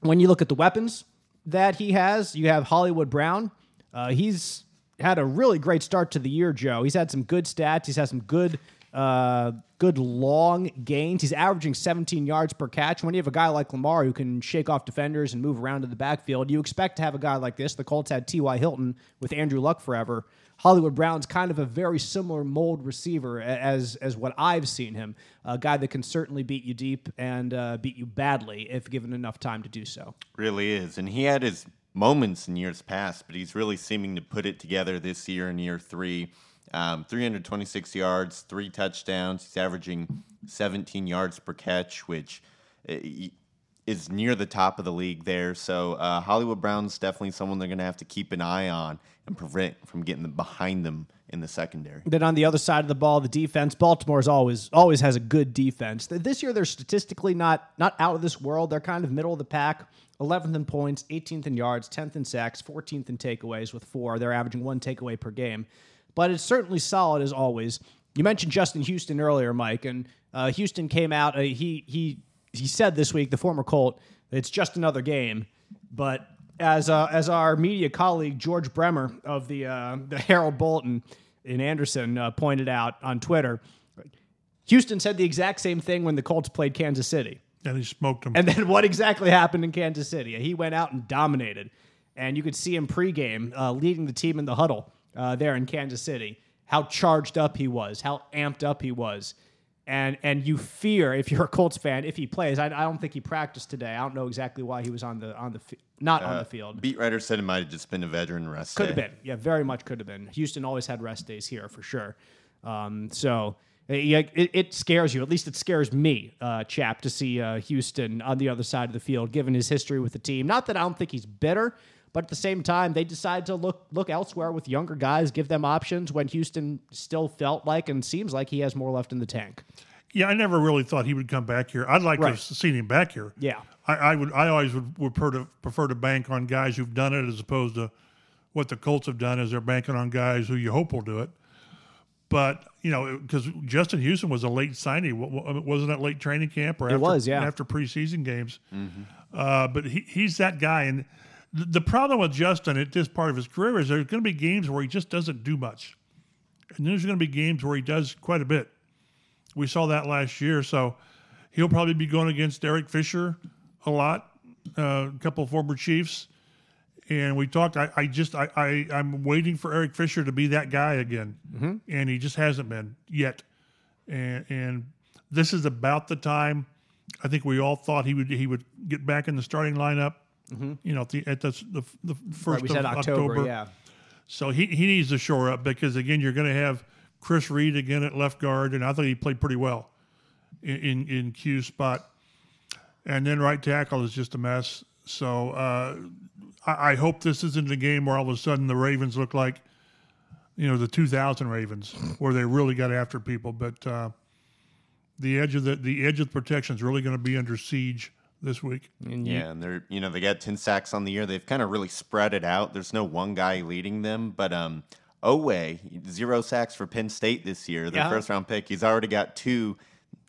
when you look at the weapons that he has, you have Hollywood Brown. Uh, he's had a really great start to the year, Joe. He's had some good stats. He's had some good uh, good long gains. He's averaging 17 yards per catch. When you have a guy like Lamar who can shake off defenders and move around in the backfield, you expect to have a guy like this. The Colts had T.Y. Hilton with Andrew Luck forever. Hollywood Brown's kind of a very similar mold receiver as as what I've seen him. A guy that can certainly beat you deep and uh, beat you badly if given enough time to do so. Really is, and he had his moments in years past, but he's really seeming to put it together this year in year three. Um, 326 yards, three touchdowns. He's averaging 17 yards per catch, which uh, is near the top of the league there. So uh, Hollywood Brown's definitely someone they're going to have to keep an eye on and prevent from getting behind them in the secondary. Then on the other side of the ball, the defense. Baltimore's always always has a good defense. This year they're statistically not not out of this world. They're kind of middle of the pack. 11th in points, 18th in yards, 10th in sacks, 14th in takeaways with four. They're averaging one takeaway per game but it's certainly solid as always. You mentioned Justin Houston earlier, Mike, and uh, Houston came out. Uh, he he he said this week, the former Colt, it's just another game. But as uh, as our media colleague George Bremer of the uh, the Herald Bulletin in Anderson uh, pointed out on Twitter, Houston said the exact same thing when the Colts played Kansas City. And he smoked them. And then what exactly happened in Kansas City? He went out and dominated. And you could see him pregame uh, leading the team in the huddle uh, there in Kansas City, how charged up he was, how amped up he was. And and you fear if you're a Colts fan if he plays. I, I don't think he practiced today. I don't know exactly why he was on the on the not uh, on the field. Beat writer said it might have just been a veteran rest. Could have been, yeah, very much could have been. Houston always had rest days here for sure. Um, so yeah, it, it, scares you. At least it scares me, uh, chap, to see uh, Houston on the other side of the field, given his history with the team. Not that I don't think he's bitter, but at the same time, they decided to look look elsewhere with younger guys, give them options when Houston still felt like and seems like he has more left in the tank. Yeah, I never really thought he would come back here. I'd like right. to have seen him back here. Yeah, I, I would. I always would, would prefer to prefer to bank on guys who've done it as opposed to what the Colts have done. Is they're banking on guys who you hope will do it. But you know, because Justin Houston was a late signing, wasn't that late training camp or it after, was, yeah. after preseason games. Mm-hmm. Uh, but he, he's that guy, and the problem with Justin at this part of his career is there's going to be games where he just doesn't do much. And there's going to be games where he does quite a bit. We saw that last year. So he'll probably be going against Eric Fisher a lot, uh, a couple of former Chiefs. And we talked, I, I just, I, I, I'm waiting for Eric Fisher to be that guy again. Mm-hmm. And he just hasn't been yet. And, and this is about the time I think we all thought he would, he would get back in the starting lineup Mm-hmm. You know, at the, at the, the, the first right, of October, October. Yeah. So he, he needs to shore up because again, you're going to have Chris Reed again at left guard, and I thought he played pretty well in in, in Q spot. And then right tackle is just a mess. So uh, I, I, hope this isn't a game where all of a sudden the Ravens look like, you know, the 2000 Ravens, where they really got after people. But uh, the edge of the the edge of the protection is really going to be under siege this week. And yeah, and they're you know they got ten sacks on the year. They've kind of really spread it out. There's no one guy leading them, but um, Oweh zero sacks for Penn State this year. Their yeah. first round pick. He's already got two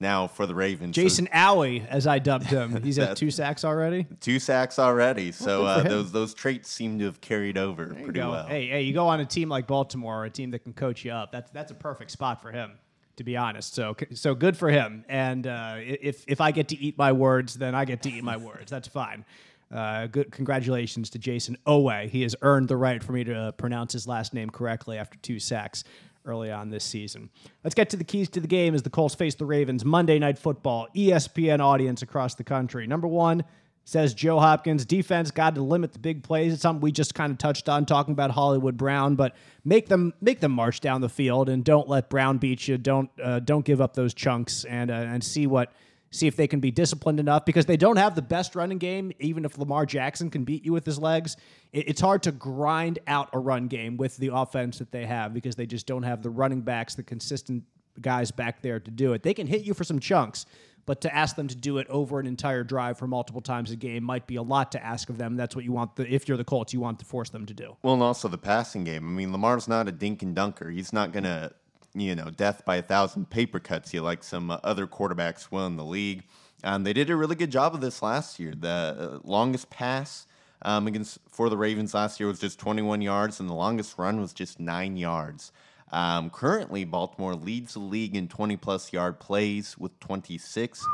now for the Ravens. Jason so, Owie, as I dubbed him, *laughs* he's at two sacks already. Two sacks already. So uh, those those traits seem to have carried over pretty well. Hey, hey, you go on a team like Baltimore, a team that can coach you up. That's that's a perfect spot for him to be honest. So so good for him. And uh, if if I get to eat my words, then I get to eat my words. That's fine. Uh, good congratulations to Jayson Oweh. He has earned the right for me to pronounce his last name correctly after two sacks early on this season. Let's get to the keys to the game as the Colts face the Ravens Monday Night Football. ESPN audience across the country. Number one says Joe Hopkins. Defense got to limit the big plays. It's something we just kind of touched on talking about Hollywood Brown, but make them make them march down the field and don't let Brown beat you. Don't uh, don't give up those chunks and uh, and see what see if they can be disciplined enough because they don't have the best running game. Even if Lamar Jackson can beat you with his legs, it's hard to grind out a run game with the offense that they have because they just don't have the running backs, the consistent guys back there to do it. They can hit you for some chunks, but to ask them to do it over an entire drive for multiple times a game might be a lot to ask of them. That's what you want. The, if you're the Colts, you want to force them to do. Well, and also the passing game. I mean, Lamar's not a dink and dunker. He's not going to, you know, death by a thousand paper cuts you like some uh, other quarterbacks will in the league. Um, they did a really good job of this last year. The uh, longest pass um, against for the Ravens last year was just 21 yards, and the longest run was just nine yards. Um, currently, Baltimore leads the league in 20 plus yard plays with 26,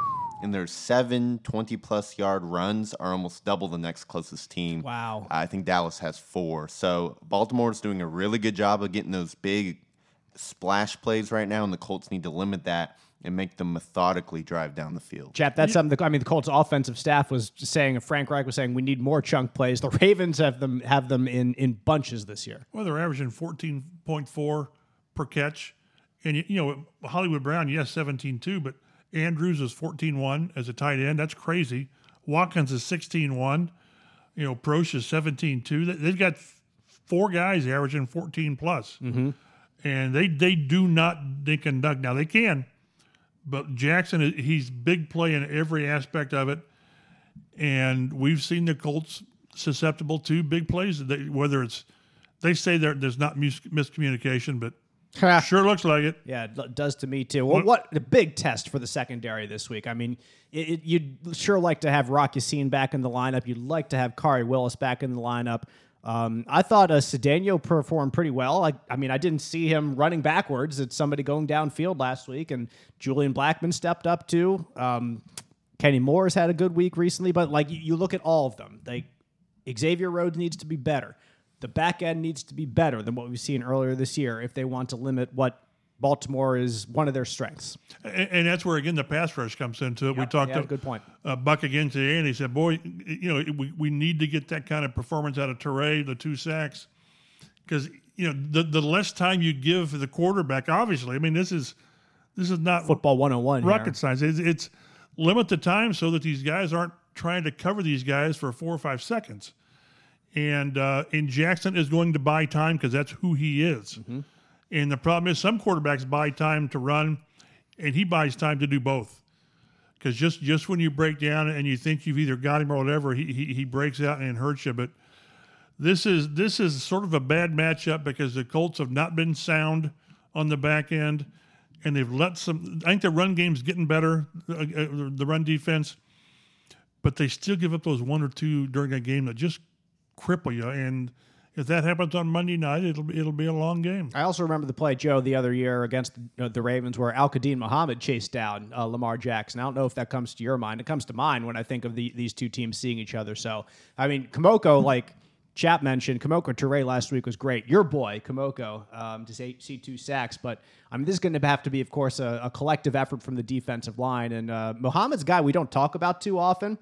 and their seven 20 plus yard runs are almost double the next closest team. Wow. I think Dallas has four. So Baltimore is doing a really good job of getting those big splash plays right now, and the Colts need to limit that and make them methodically drive down the field. Chap, that's something. That, I mean, the Colts' offensive staff was saying. Frank Reich was saying we need more chunk plays. The Ravens have them have them in in bunches this year. Well, they're averaging fourteen point four per catch, and you, know Hollywood Brown, yes, 17-2, but Andrews is 14-1 as a tight end. That's crazy. Watkins is 16-1. You know, Proche is 17-2. They've got four guys averaging 14 plus. Mm-hmm. and they they do not dink and dunk. Now they can, but Jackson he's big play in every aspect of it, and we've seen the Colts susceptible to big plays. Whether it's they say there there's not miscommunication, but sure looks like it. Yeah, it does to me too. Well, what a big test for the secondary this week. I mean, it, it, you'd sure like to have Rocky Ya-Sin back in the lineup. You'd like to have Khari Willis back in the lineup. Um, I thought uh, Sendejo performed pretty well. I, I mean, I didn't see him running backwards at somebody going downfield last week, and Julian Blackmon stepped up too. Um, Kenny Moore's had a good week recently, but like you, you look at all of them, like Xavier Rhodes needs to be better. The back end needs to be better than what we've seen earlier this year if they want to limit what Baltimore is one of their strengths. And, and that's where again the pass rush comes into it. we talked yeah, to good point. Uh, Buck again today, and he said, "Boy, you know, we, we need to get that kind of performance out of Turay, the two sacks, because you know the the less time you give the quarterback, obviously, I mean this is this is not football 101 rocket here. science. It's, it's limit the time so that these guys aren't trying to cover these guys for four or five seconds." And uh, and Jackson is going to buy time because that's who he is. Mm-hmm. And the problem is some quarterbacks buy time to run, and he buys time to do both. Because just, just when you break down and you think you've either got him or whatever, he, he, he breaks out and hurts you. But this is this is sort of a bad matchup because the Colts have not been sound on the back end, and they've let some. I think the run game's getting better, uh, uh, the run defense, but they still give up those one or two during a game that just cripple you. And if that happens on Monday night, it'll be, it'll be a long game. I also remember the play, Joe, the other year against the Ravens where Al-Quadin Muhammad chased down uh, Lamar Jackson. I don't know if that comes to your mind. It comes to mind when I think of the, these two teams seeing each other. So, I mean, Kemoko, like Chap mentioned, Kemoko Turay last week was great. Your boy, Kemoko, um, to see two sacks. But, I mean, this is going to have to be, of course, a, a, collective effort from the defensive line. And uh, Muhammad's guy we don't talk about too often.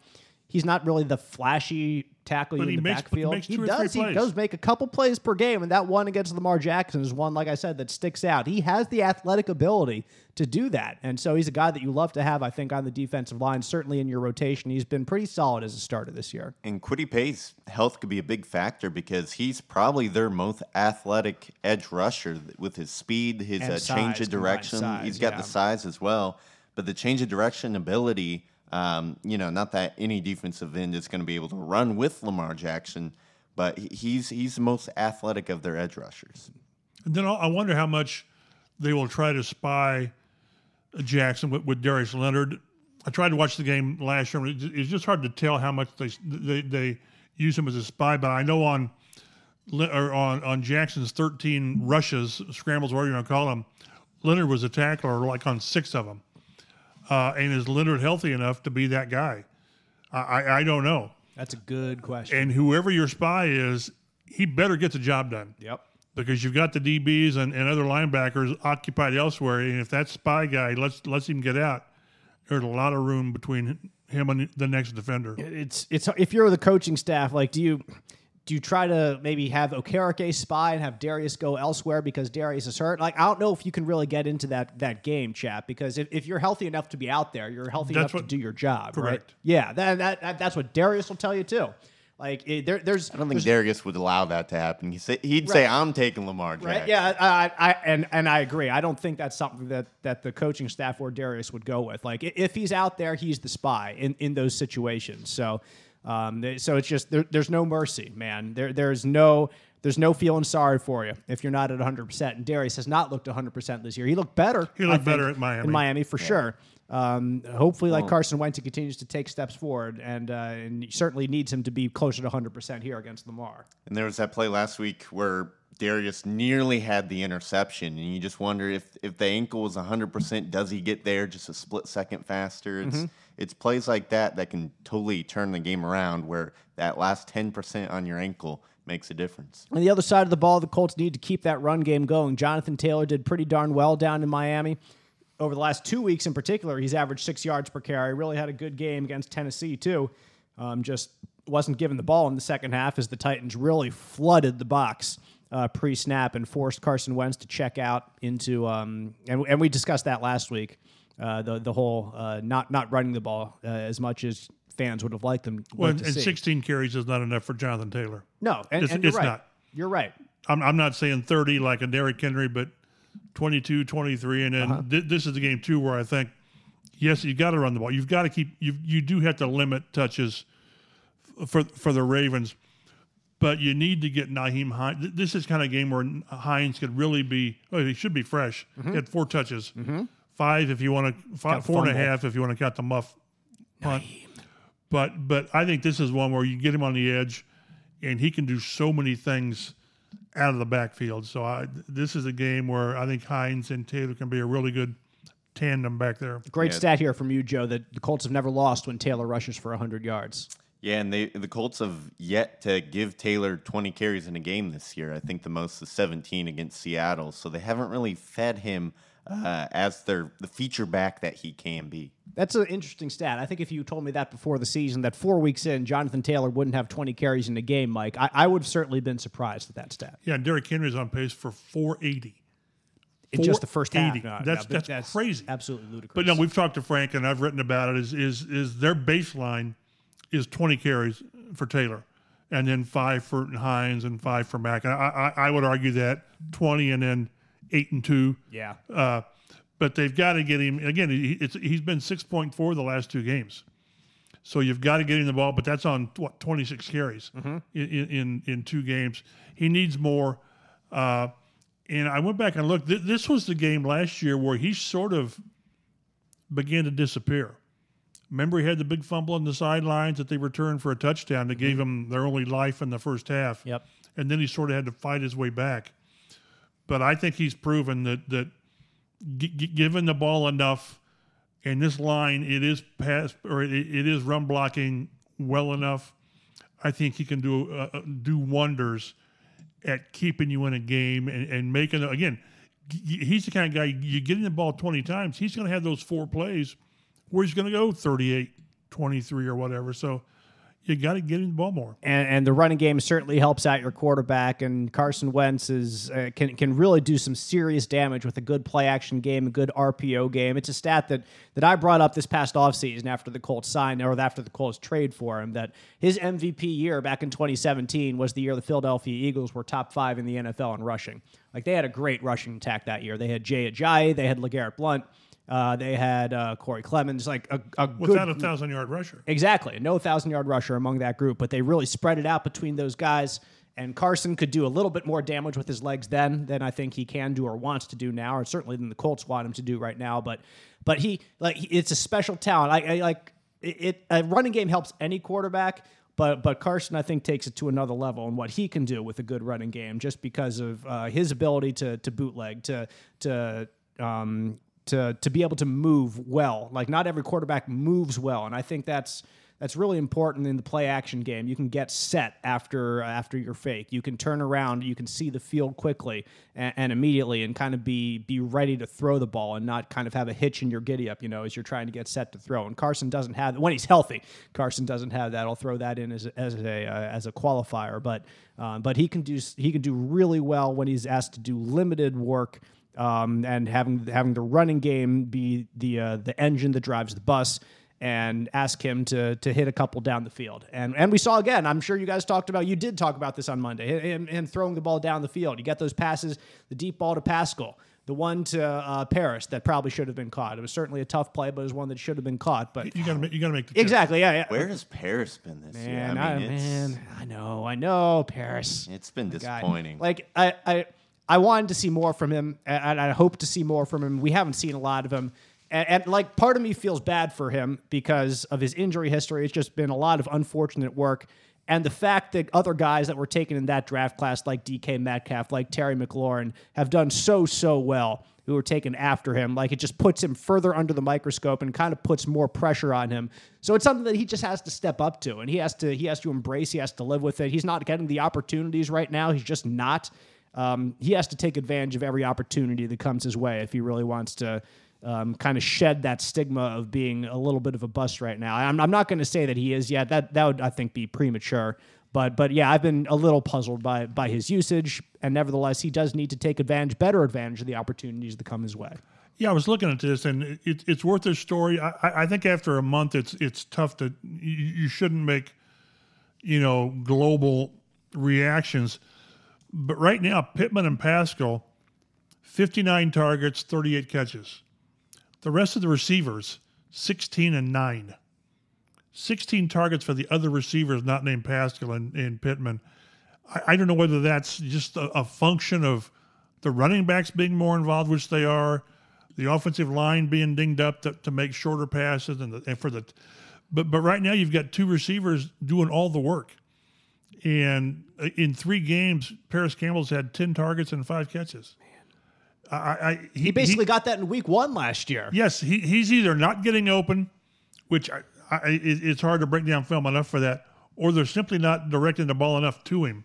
He's not really the flashy tackle but you in the makes, backfield. He, he does. He does make a couple plays per game, and that one against Lamar Jackson is one, like I said, that sticks out. He has the athletic ability to do that, and so he's a guy that you love to have. I think on the defensive line, certainly in your rotation, he's been pretty solid as a starter this year. And Kwity Paye's health could be a big factor because he's probably their most athletic edge rusher with his speed, his uh, change of direction. Size, he's got yeah. the size as well, but the change of direction ability. Um, you know, not that any defensive end is going to be able to run with Lamar Jackson, but he's he's the most athletic of their edge rushers. And then I wonder how much they will try to spy Jackson with, with Darius Leonard. I tried to watch the game last year. It's just hard to tell how much they they, they use him as a spy. But I know on or on on Jackson's 13 rushes, scrambles, whatever you want to call them, Leonard was a tackler like on six of them. Uh, and is Leonard healthy enough to be that guy? I, I, I don't know. That's a good question. And whoever your spy is, he better get the job done yep. because you've got the DBs and, and other linebackers occupied elsewhere. And if that spy guy lets lets him get out, there's a lot of room between him and the next defender. It's it's if you're the coaching staff, like do you do you try to maybe have Okereke spy and have Darius go elsewhere because Darius is hurt? Like I don't know if you can really get into that that game, chap. Because if, if you're healthy enough to be out there, you're healthy That's enough what- to do your job. Right? Yeah, that, that, that that's what Darius will tell you too. Like it, there, there's I don't think Darius would allow that to happen. He say, he'd say, "I'm taking Lamar Jackson." Right? Yeah, I, I, I and and I agree. I don't think that's something that that the coaching staff or Darius would go with. Like if he's out there, he's the spy in in those situations. So, um, th- so it's just there, there's no mercy, man. There there's no. There's no feeling sorry for you if you're not at 100%. And Darius has not looked 100% this year. He looked better. He looked think, better at Miami. In Miami, for sure. Um, hopefully, like Carson Wentz, he continues to take steps forward, and uh, and certainly needs him to be closer to 100% here against Lamar. And there was that play last week where Darius nearly had the interception, and you just wonder if if the ankle was 100%, does he get there just a split second faster? It's it's plays like that that can totally turn the game around where that last 10% on your ankle makes a difference. On the other side of the ball, the Colts need to keep that run game going. Jonathan Taylor did pretty darn well down in Miami. Over the last two weeks in particular, he's averaged six yards per carry. Really had a good game against Tennessee, too. Um, just wasn't given the ball in the second half as the Titans really flooded the box uh, pre snap and forced Carson Wentz to check out into. Um, and, and we discussed that last week. Uh, the the whole uh, not not running the ball uh, as much as fans would have liked them. Well, and see. 16 carries is not enough for Jonathan Taylor. no, and, it's- and you're it's right. not. You're right. I'm, I'm not saying 30 like a Derrick Henry, but 22, 23. And then Uh-huh. thi- this is the game, too, where I think, yes, you've got to run the ball. You've got to keep, you, you do have to limit touches for, for the Ravens, but you need to get Nyheim Hines. This is kind of a game where Hines could really be, oh, he should be fresh. Mm-hmm. He had four touches, five if you want to, five, Got four and a half if you want to count the muff punt. But but I think this is one where you get him on the edge, and he can do so many things out of the backfield. So I, this is a game where I think Hines and Taylor can be a really good tandem back there. Great Yeah. stat here from you, Joe, that the Colts have never lost when Taylor rushes for 100 yards. Yeah, and they the Colts have yet to give Taylor 20 carries in a game this year. I think the most is 17 against Seattle. So they haven't really fed him uh, as their the feature back that he can be. That's an interesting stat. I think if you told me that before the season, that four weeks in, Jonathan Taylor wouldn't have 20 carries in a game, Mike, I, I would have certainly been surprised at that stat. Yeah, and Derrick Henry's on pace for 480. In just the first half. No, That's- no, but that's crazy. Absolutely ludicrous. But no, we've talked to Frank and I've written about it. Is is is their baseline is 20 carries for Taylor, and then five for Hines and five for Mack. And I, I I would argue that 20 and then eight and two. yeah. Uh, but they've got to get him again. He, it's, he's been six point four the last two games, so you've got to get him the ball. But that's on what twenty six carries in, in in two games. He needs more. Uh, and I went back and looked. Th- this was the game last year where he sort of began to disappear. Remember, he had the big fumble on the sidelines that they returned for a touchdown that gave him their only life in the first half. Yep. And then he sort of had to fight his way back. But I think he's proven that that g- g- given the ball enough, and this line it is pass or it, it is run blocking well enough. I think he can do uh, uh, do wonders at keeping you in a game and, and making again. He's the kind of guy you get in the ball 20 times, he's going to have those four plays where he's going to go 38, 23 or whatever. So you got to get him the ball more. and, and the running game certainly helps out your quarterback. And Carson Wentz is uh, can can really do some serious damage with a good play action game, a good RPO game. It's a stat that that I brought up this past offseason after the Colts signed or after the Colts trade for him. That his MVP year back in 2017 was the year the Philadelphia Eagles were top five in the NFL in rushing. Like they had a great rushing attack that year. They had Jay Ajayi, they had Legarrette Blunt. Uh, they had uh, Corey Clemens, like a, a good Without a thousand yard rusher. Exactly. No thousand yard rusher among that group, but they really spread it out between those guys. And Carson could do a little bit more damage with his legs then than I think he can do or wants to do now, or certainly than the Colts want him to do right now. But but he like it's a special talent. I, I like it, it. A running game helps any quarterback, but but Carson I think takes it to another level and what he can do with a good running game, just because of uh, his ability to to bootleg to to um, to to be able to move well. Like not every quarterback moves well, and I think that's that's really important in the play action game. You can get set after after your fake. You can turn around. You can see the field quickly and, and, immediately, and kind of be be ready to throw the ball and not kind of have a hitch in your giddy up. You know, as you're trying to get set to throw. And Carson doesn't have when he's healthy. Carson doesn't have that. I'll throw that in as as a uh, as a qualifier, but um, but he can do he can do really well when he's asked to do limited work. Um, and having having the running game be the uh, the engine that drives the bus and ask him to to hit a couple down the field. And and we saw again. I'm sure you guys talked about. You did talk about this on Monday. Him, him throwing the ball down the field. You get those passes, the deep ball to Pascal, the one to uh, Parris that probably should have been caught. It was certainly a tough play, but it was one that should have been caught. But you got to you got to make the exactly. Yeah, yeah. Where has Parris been this man, year? I mean, I, man, I know, I know, Parris. It's been disappointing. Guy. Like I, I, I wanted to see more from him, and I hope to see more from him. We haven't seen a lot of him. And, and, like part of me feels bad for him because of his injury history. It's just been a lot of unfortunate work. And the fact that other guys that were taken in that draft class, like DK Metcalf, like Terry McLaurin, have done so, so well, who were taken after him, like it just puts him further under the microscope and kind of puts more pressure on him. So it's something that he just has to step up to and he has to he has to embrace, he has to live with it. He's not getting the opportunities right now. He's just not. Um, he has to take advantage of every opportunity that comes his way if he really wants to um, kind of shed that stigma of being a little bit of a bust right now. I'm, I'm not going to say that he is yet. That that would I think be premature. But but yeah, I've been a little puzzled by by his usage, and nevertheless, he does need to take advantage, better advantage of the opportunities that come his way. Yeah, I was looking at this, and it, it's worth a story. I, I think after a month, it's it's tough to you, you shouldn't make you know global reactions. But right now, Pittman and Pascal, 59 targets, 38 catches. The rest of the receivers, 16 and 9. 16 targets for the other receivers not named Pascal and, and Pittman. I, I, don't know whether that's just a, a, function of the running backs being more involved, which they are, the offensive line being dinged up to, to make shorter passes, and, the, and for the. But but right now you've got two receivers doing all the work, and in three games, Parris Campbell's had 10 targets and five catches. I, I, he, he, basically he, got that in week one last year. Yes, he, he's either not getting open, which I, it, it's hard to break down film enough for that, or they're simply not directing the ball enough to him.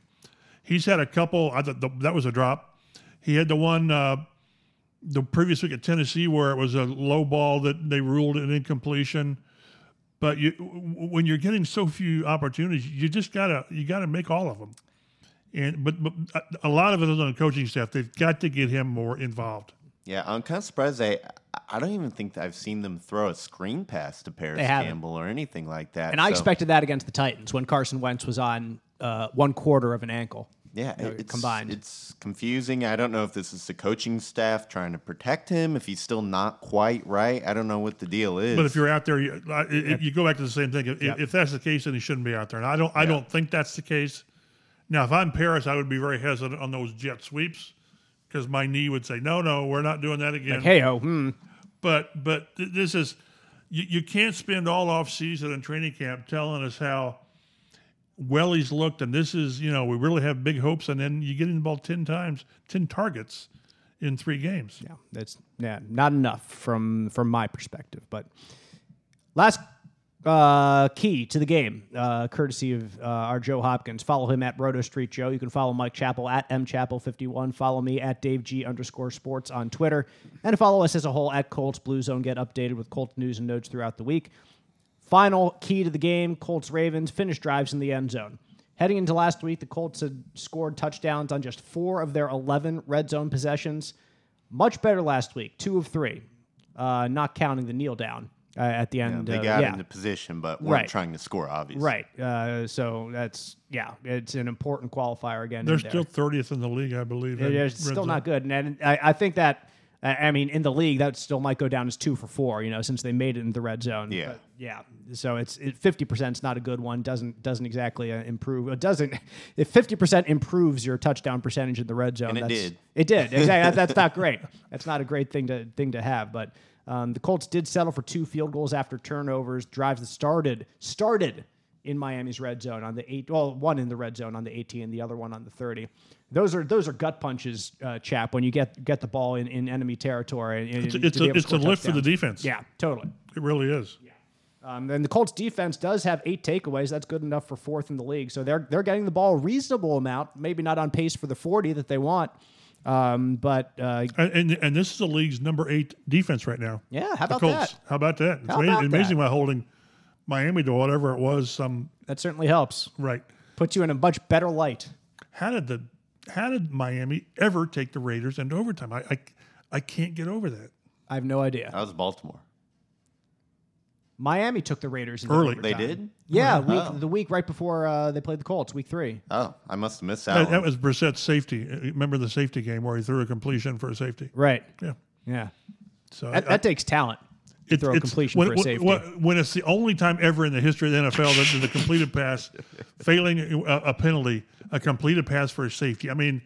He's had a couple. I thought the, that was a drop. He had the one uh, the previous week at Tennessee where it was a low ball that they ruled an incompletion. But you, when you're getting so few opportunities, you just gotta you gotta make all of them. And but, but a lot of it is on the coaching staff. They've got to get him more involved. Yeah, I'm kind of surprised. I I don't even think I've seen them throw a screen pass to Parris Campbell or anything like that. And so. I expected that against the Titans when Carson Wentz was on uh, one quarter of an ankle. Yeah, it's, combined. It's confusing. I don't know if this is the coaching staff trying to protect him. If he's still not quite right, I don't know what the deal is. But if you're out there, you, you go back to the same thing. If, yep. if, that's the case, then he shouldn't be out there. And I don't. I don't think that's the case. Now, if I'm Parris, I would be very hesitant on those jet sweeps because my knee would say, "No, no, we're not doing that again." Like, hey, oh, hmm. But but th- this is you, you can't spend all off season and training camp telling us how well he's looked, and this is you know we really have big hopes, and then you get in the ball ten times, ten targets in three games. Yeah, that's yeah, not enough from from my perspective. But last uh, key to the game, uh, courtesy of uh, our Joe Hopkins. Follow him at Roto Street Joe. You can follow Mike Chappell at mchappell51. Follow me at Dave G underscore sports on Twitter. And follow us as a whole at Colts Blue Zone. Get updated with Colts news and notes throughout the week. Final key to the game Colts Ravens finish drives in the end zone. Heading into last week, the Colts had scored touchdowns on just four of their 11 red zone possessions. Much better last week, two of three, uh, not counting the kneel down uh, at the end. Yeah, they got yeah. into position, but weren't right. trying to score, obviously. Right. Uh, so that's yeah, it's an important qualifier again. They're still thirtieth in the league, I believe. It's still zone. not good, and, and I, I, think that. I mean, in the league, that still might go down as two for four. You know, since they made it in the red zone. Yeah, but yeah. So it's fifty percent is not a good one. Doesn't doesn't exactly uh, improve. It doesn't. *laughs* If fifty percent improves your touchdown percentage in the red zone, and it did. It did *laughs* exactly. that's not great. That's not a great thing to thing to have, but. Um, the Colts did settle for two field goals after turnovers, drives that started started in Miami's red zone on the eight. Well, one in the red zone on the 18, the other one on the 30. Those are those are gut punches, uh, chap. When you get get the ball in, in enemy territory, it's, it's a, it's a lift for the defense. Yeah, totally. It really is. Yeah. Um, and the Colts defense does have eight takeaways. That's good enough for fourth in the league. So they're they're getting the ball a reasonable amount. Maybe not on pace for the forty that they want, um, but uh, And, and and this is the league's number eight defense right now. yeah. How about Colts. that? How about that? It's How amazing, about amazing that? by holding Miami to whatever it was. Some That certainly helps. right. Puts you in a much better light. How did the how did Miami ever take the Raiders into overtime? I I, I can't get over that. I have no idea. That was Baltimore. Miami took the Raiders into Early. overtime. They did? Yeah, week, Oh. the week right before uh, they played the Colts, week three. Oh, I must have missed that. That, one. that was Brissett's safety. Uh, Remember the safety game where he threw a completion for a safety? Right. Yeah. Yeah. So That, I- that takes talent. It- throw a completion when, for a safety. When, when it's the only time ever in the history of the NFL that the completed pass, *laughs* failing a, a penalty, a completed pass for a safety. I mean,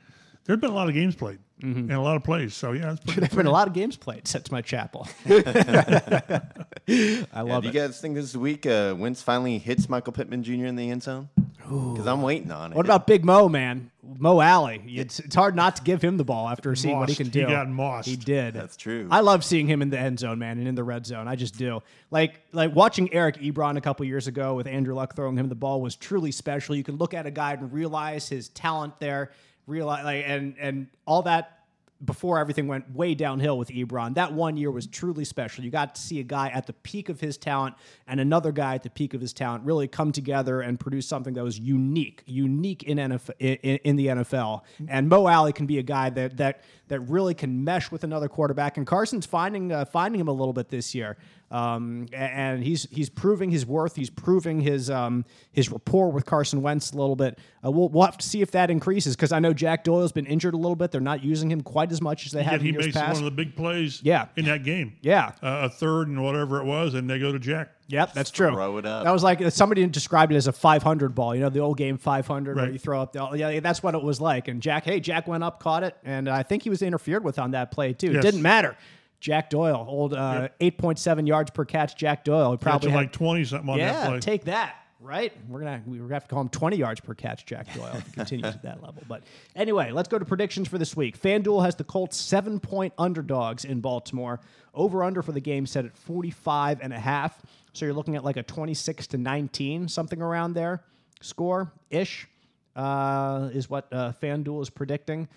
there have been a lot of games played Mm-hmm. and a lot of plays. So yeah, it's pretty, There's been a lot of games played since Mike Chappell. *laughs* *laughs* I Yeah, love do it. you guys think this week uh, Wentz finally hits Michael Pittman Jr. in the end zone? Because I'm waiting on it. What about Big Mo, man? Mo Alley. It's, it's hard not to give him the ball after seeing what he Mossed. can do. He got mossed. He did. That's true. I love seeing him in the end zone, man, and in the red zone. I just do. Like like watching Eric Ebron a couple years ago with Andrew Luck throwing him the ball was truly special. You can look at a guy and realize his talent there, realize like and and all that before everything went way downhill with Ebron. That one year was truly special. You got to see a guy at the peak of his talent and another guy at the peak of his talent really come together and produce something that was unique, unique in NFL in, in the NFL. And Mo Alley can be a guy that that that really can mesh with another quarterback. And Carson's finding uh, finding him a little bit this year. Um, and he's he's proving his worth. He's proving his um, his rapport with Carson Wentz a little bit. Uh, we'll, we'll have to see if that increases because I know Jack Doyle's been injured a little bit. They're not using him quite as much as they have he makes past. one of the big plays Yeah. in that game. Yeah. Uh, a third and whatever it was, and they go to Jack. Yep, that's true. throw it up. That was like somebody described it as a 500 ball. You know, the old game 500 where you throw up the. Yeah, that's what it was like. And Jack, hey, Jack went up, caught it, and I think he was interfered with on that play too. It didn't matter. Jack Doyle, old uh, 8.7 yards per catch. Jack Doyle, he probably had, like twenty something on that yeah, play. take that. Right, we're gonna we're gonna have to call him 20 yards per catch, Jack Doyle, if he continues at that level. But anyway, let's go to predictions for this week. FanDuel has the Colts seven point underdogs in Baltimore. Over under for the game set at 45 and a half. So you're looking at like a 26 to 19, something around there. Score ish uh, is what uh, FanDuel is predicting.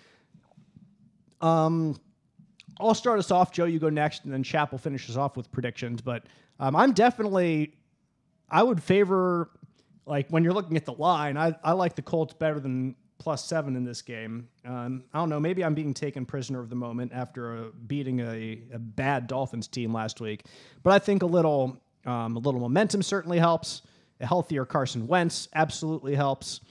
I'll start us off, Joe. You go next, and then Chappell finishes off with predictions. But um, I'm definitely, I would favor, like when you're looking at the line, I, I like the Colts better than plus seven in this game. Um, I don't know. Maybe I'm being taken prisoner of the moment after uh, beating a, a bad Dolphins team last week. But I think a little, um, a little momentum certainly helps. A healthier Carson Wentz absolutely helps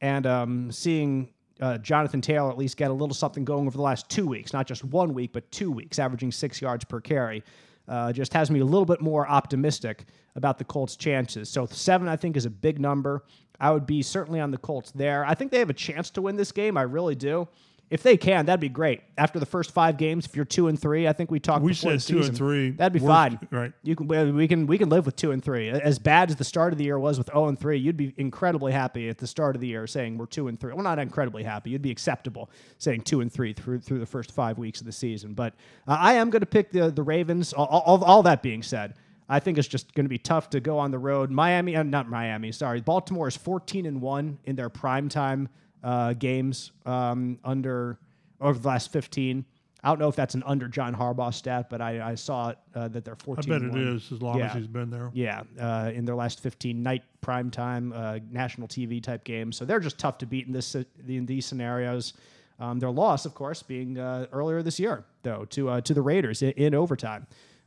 and um, seeing uh, Jonathan Taylor at least get a little something going over the last two weeks, not just one week, but two weeks, averaging six yards per carry, uh, just has me a little bit more optimistic about the Colts' chances. So seven, I think, is a big number. I would be certainly on the Colts there. I think they have a chance to win this game. I really do. If they can, that'd be great. After the first five games, if you're two and three, I think we talked. We said two and three. That'd be Worst- fine. right. You can we we can we can live with two and three. As bad as the start of the year was with zero and three, you'd be incredibly happy at the start of the year saying we're two and three. Well, not incredibly happy. You'd be acceptable saying two and three through through the first five weeks of the season. But uh, I am going to pick the the Ravens. All, all, all that being said. I think it's just going to be tough to go on the road. Miami, uh, not Miami, sorry. Baltimore is 14 and 1 in their primetime uh, games um, under over the last 15. I don't know if that's an under John Harbaugh stat, but I, I saw it, uh, that they're 14. I bet it is as long Yeah. as he's been there. Yeah, uh, in their last 15 night primetime uh, national TV type games. So they're just tough to beat in this in these scenarios. Um, their loss, of course, being uh, earlier this year, though, to uh, to the Raiders in, in overtime.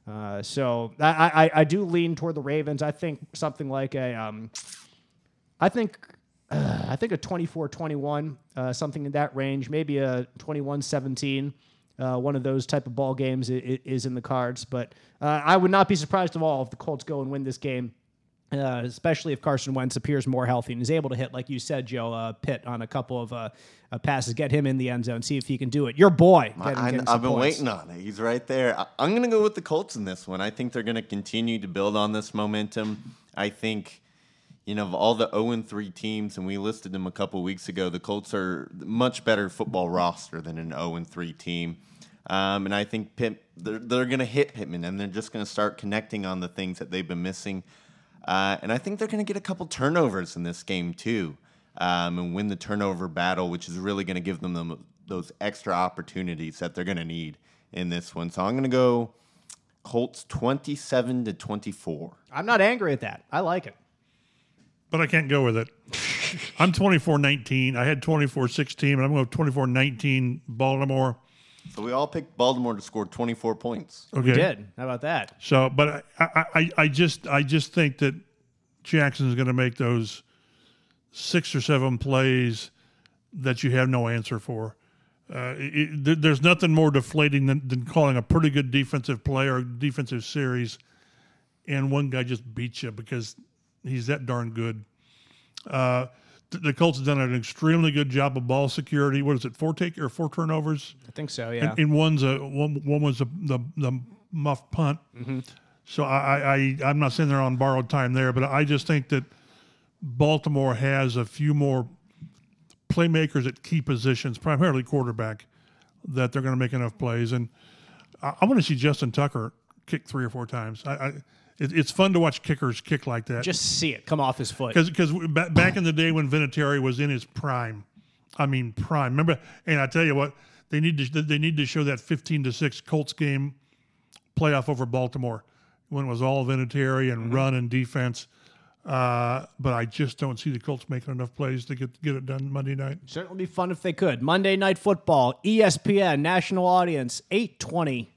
Uh, so I, I, I do lean toward the Ravens. I think something like a, um, I think uh, I think a 24-21, uh, something in that range, maybe a 21-17. Uh, one of those type of ball games i- i- is in the cards, but uh, I would not be surprised at all if the Colts go and win this game, uh, especially if Carson Wentz appears more healthy and is able to hit, like you said, Joe uh, Pitt on a couple of uh, uh, passes, get him in the end zone, see if he can do it. Your boy, him- I, get him some have been points. waiting on it. He's right there. I, I'm going to go with the Colts in this one. I think they're going to continue to build on this momentum. I think, you know, of all the 0 3 teams, and we listed them a couple weeks ago, the Colts are a much better football roster than an 0 3 team. Um, and I think Pitt, they're, they're going to hit Pittman, and they're just going to start connecting on the things that they've been missing. Uh, and I think they're going to get a couple turnovers in this game, too, um, and win the turnover battle, which is really going to give them, them those extra opportunities that they're going to need in this one. So I'm going to go Colts 27 to 24. I'm not angry at that. I like it. But I can't go with it. *laughs* I'm 24 19. I had 24 16, but I'm going to 24 19 Baltimore. So we all picked Baltimore to score 24 points. Okay. We did. How about that? So, but I, I, I, I just, I just think that Jackson is going to make those six or seven plays that you have no answer for. Uh, it, it, there's nothing more deflating than, than calling a pretty good defensive play or defensive series, and one guy just beats you because he's that darn good. Uh, the Colts have done an extremely good job of ball security. What is it? Four take or four turnovers? I think so. Yeah. And, and one's a one. One was a, the the muff punt. Mm-hmm. So I, I I'm not saying they're on borrowed time there, but I just think that Baltimore has a few more playmakers at key positions, primarily quarterback, that they're going to make enough plays. And I, I want to see Justin Tucker kick three or four times. I, I it, it's fun to watch kickers kick like that. Just see it come off his foot. Because back in the day when Vinatieri was in his prime, I mean prime. Remember, and I tell you what, they need to they need to show that fifteen to six Colts game playoff over Baltimore when it was all Vinatieri and mm-hmm. run and defense. Uh, but I just don't see the Colts making enough plays to get get it done Monday night. Certainly be fun if they could. Monday night football, ESPN national audience, eight twenty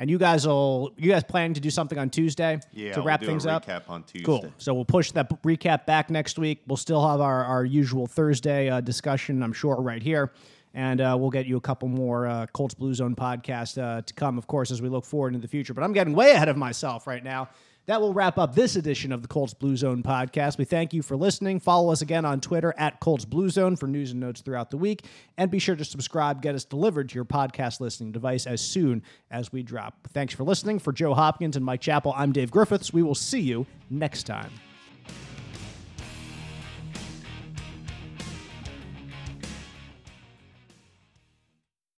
and you guys will you guys planning to do something on Tuesday yeah, to wrap we'll things up? Recap on Tuesday. Cool. So we'll push that recap back next week. We'll still have our, our usual Thursday uh, discussion, I'm sure, right here. And uh, we'll get you a couple more uh, Colts Blue Zone podcasts uh, to come, of course, as we look forward into the future. But I'm getting way ahead of myself right now. That will wrap up this edition of the Colts Blue Zone podcast. We thank you for listening. Follow us again on Twitter at Colts Blue Zone for news and notes throughout the week. And be sure to subscribe, get us delivered to your podcast listening device as soon as we drop. Thanks for listening. For Joe Hopkins and Mike Chappell, I'm Dave Griffiths. We will see you next time.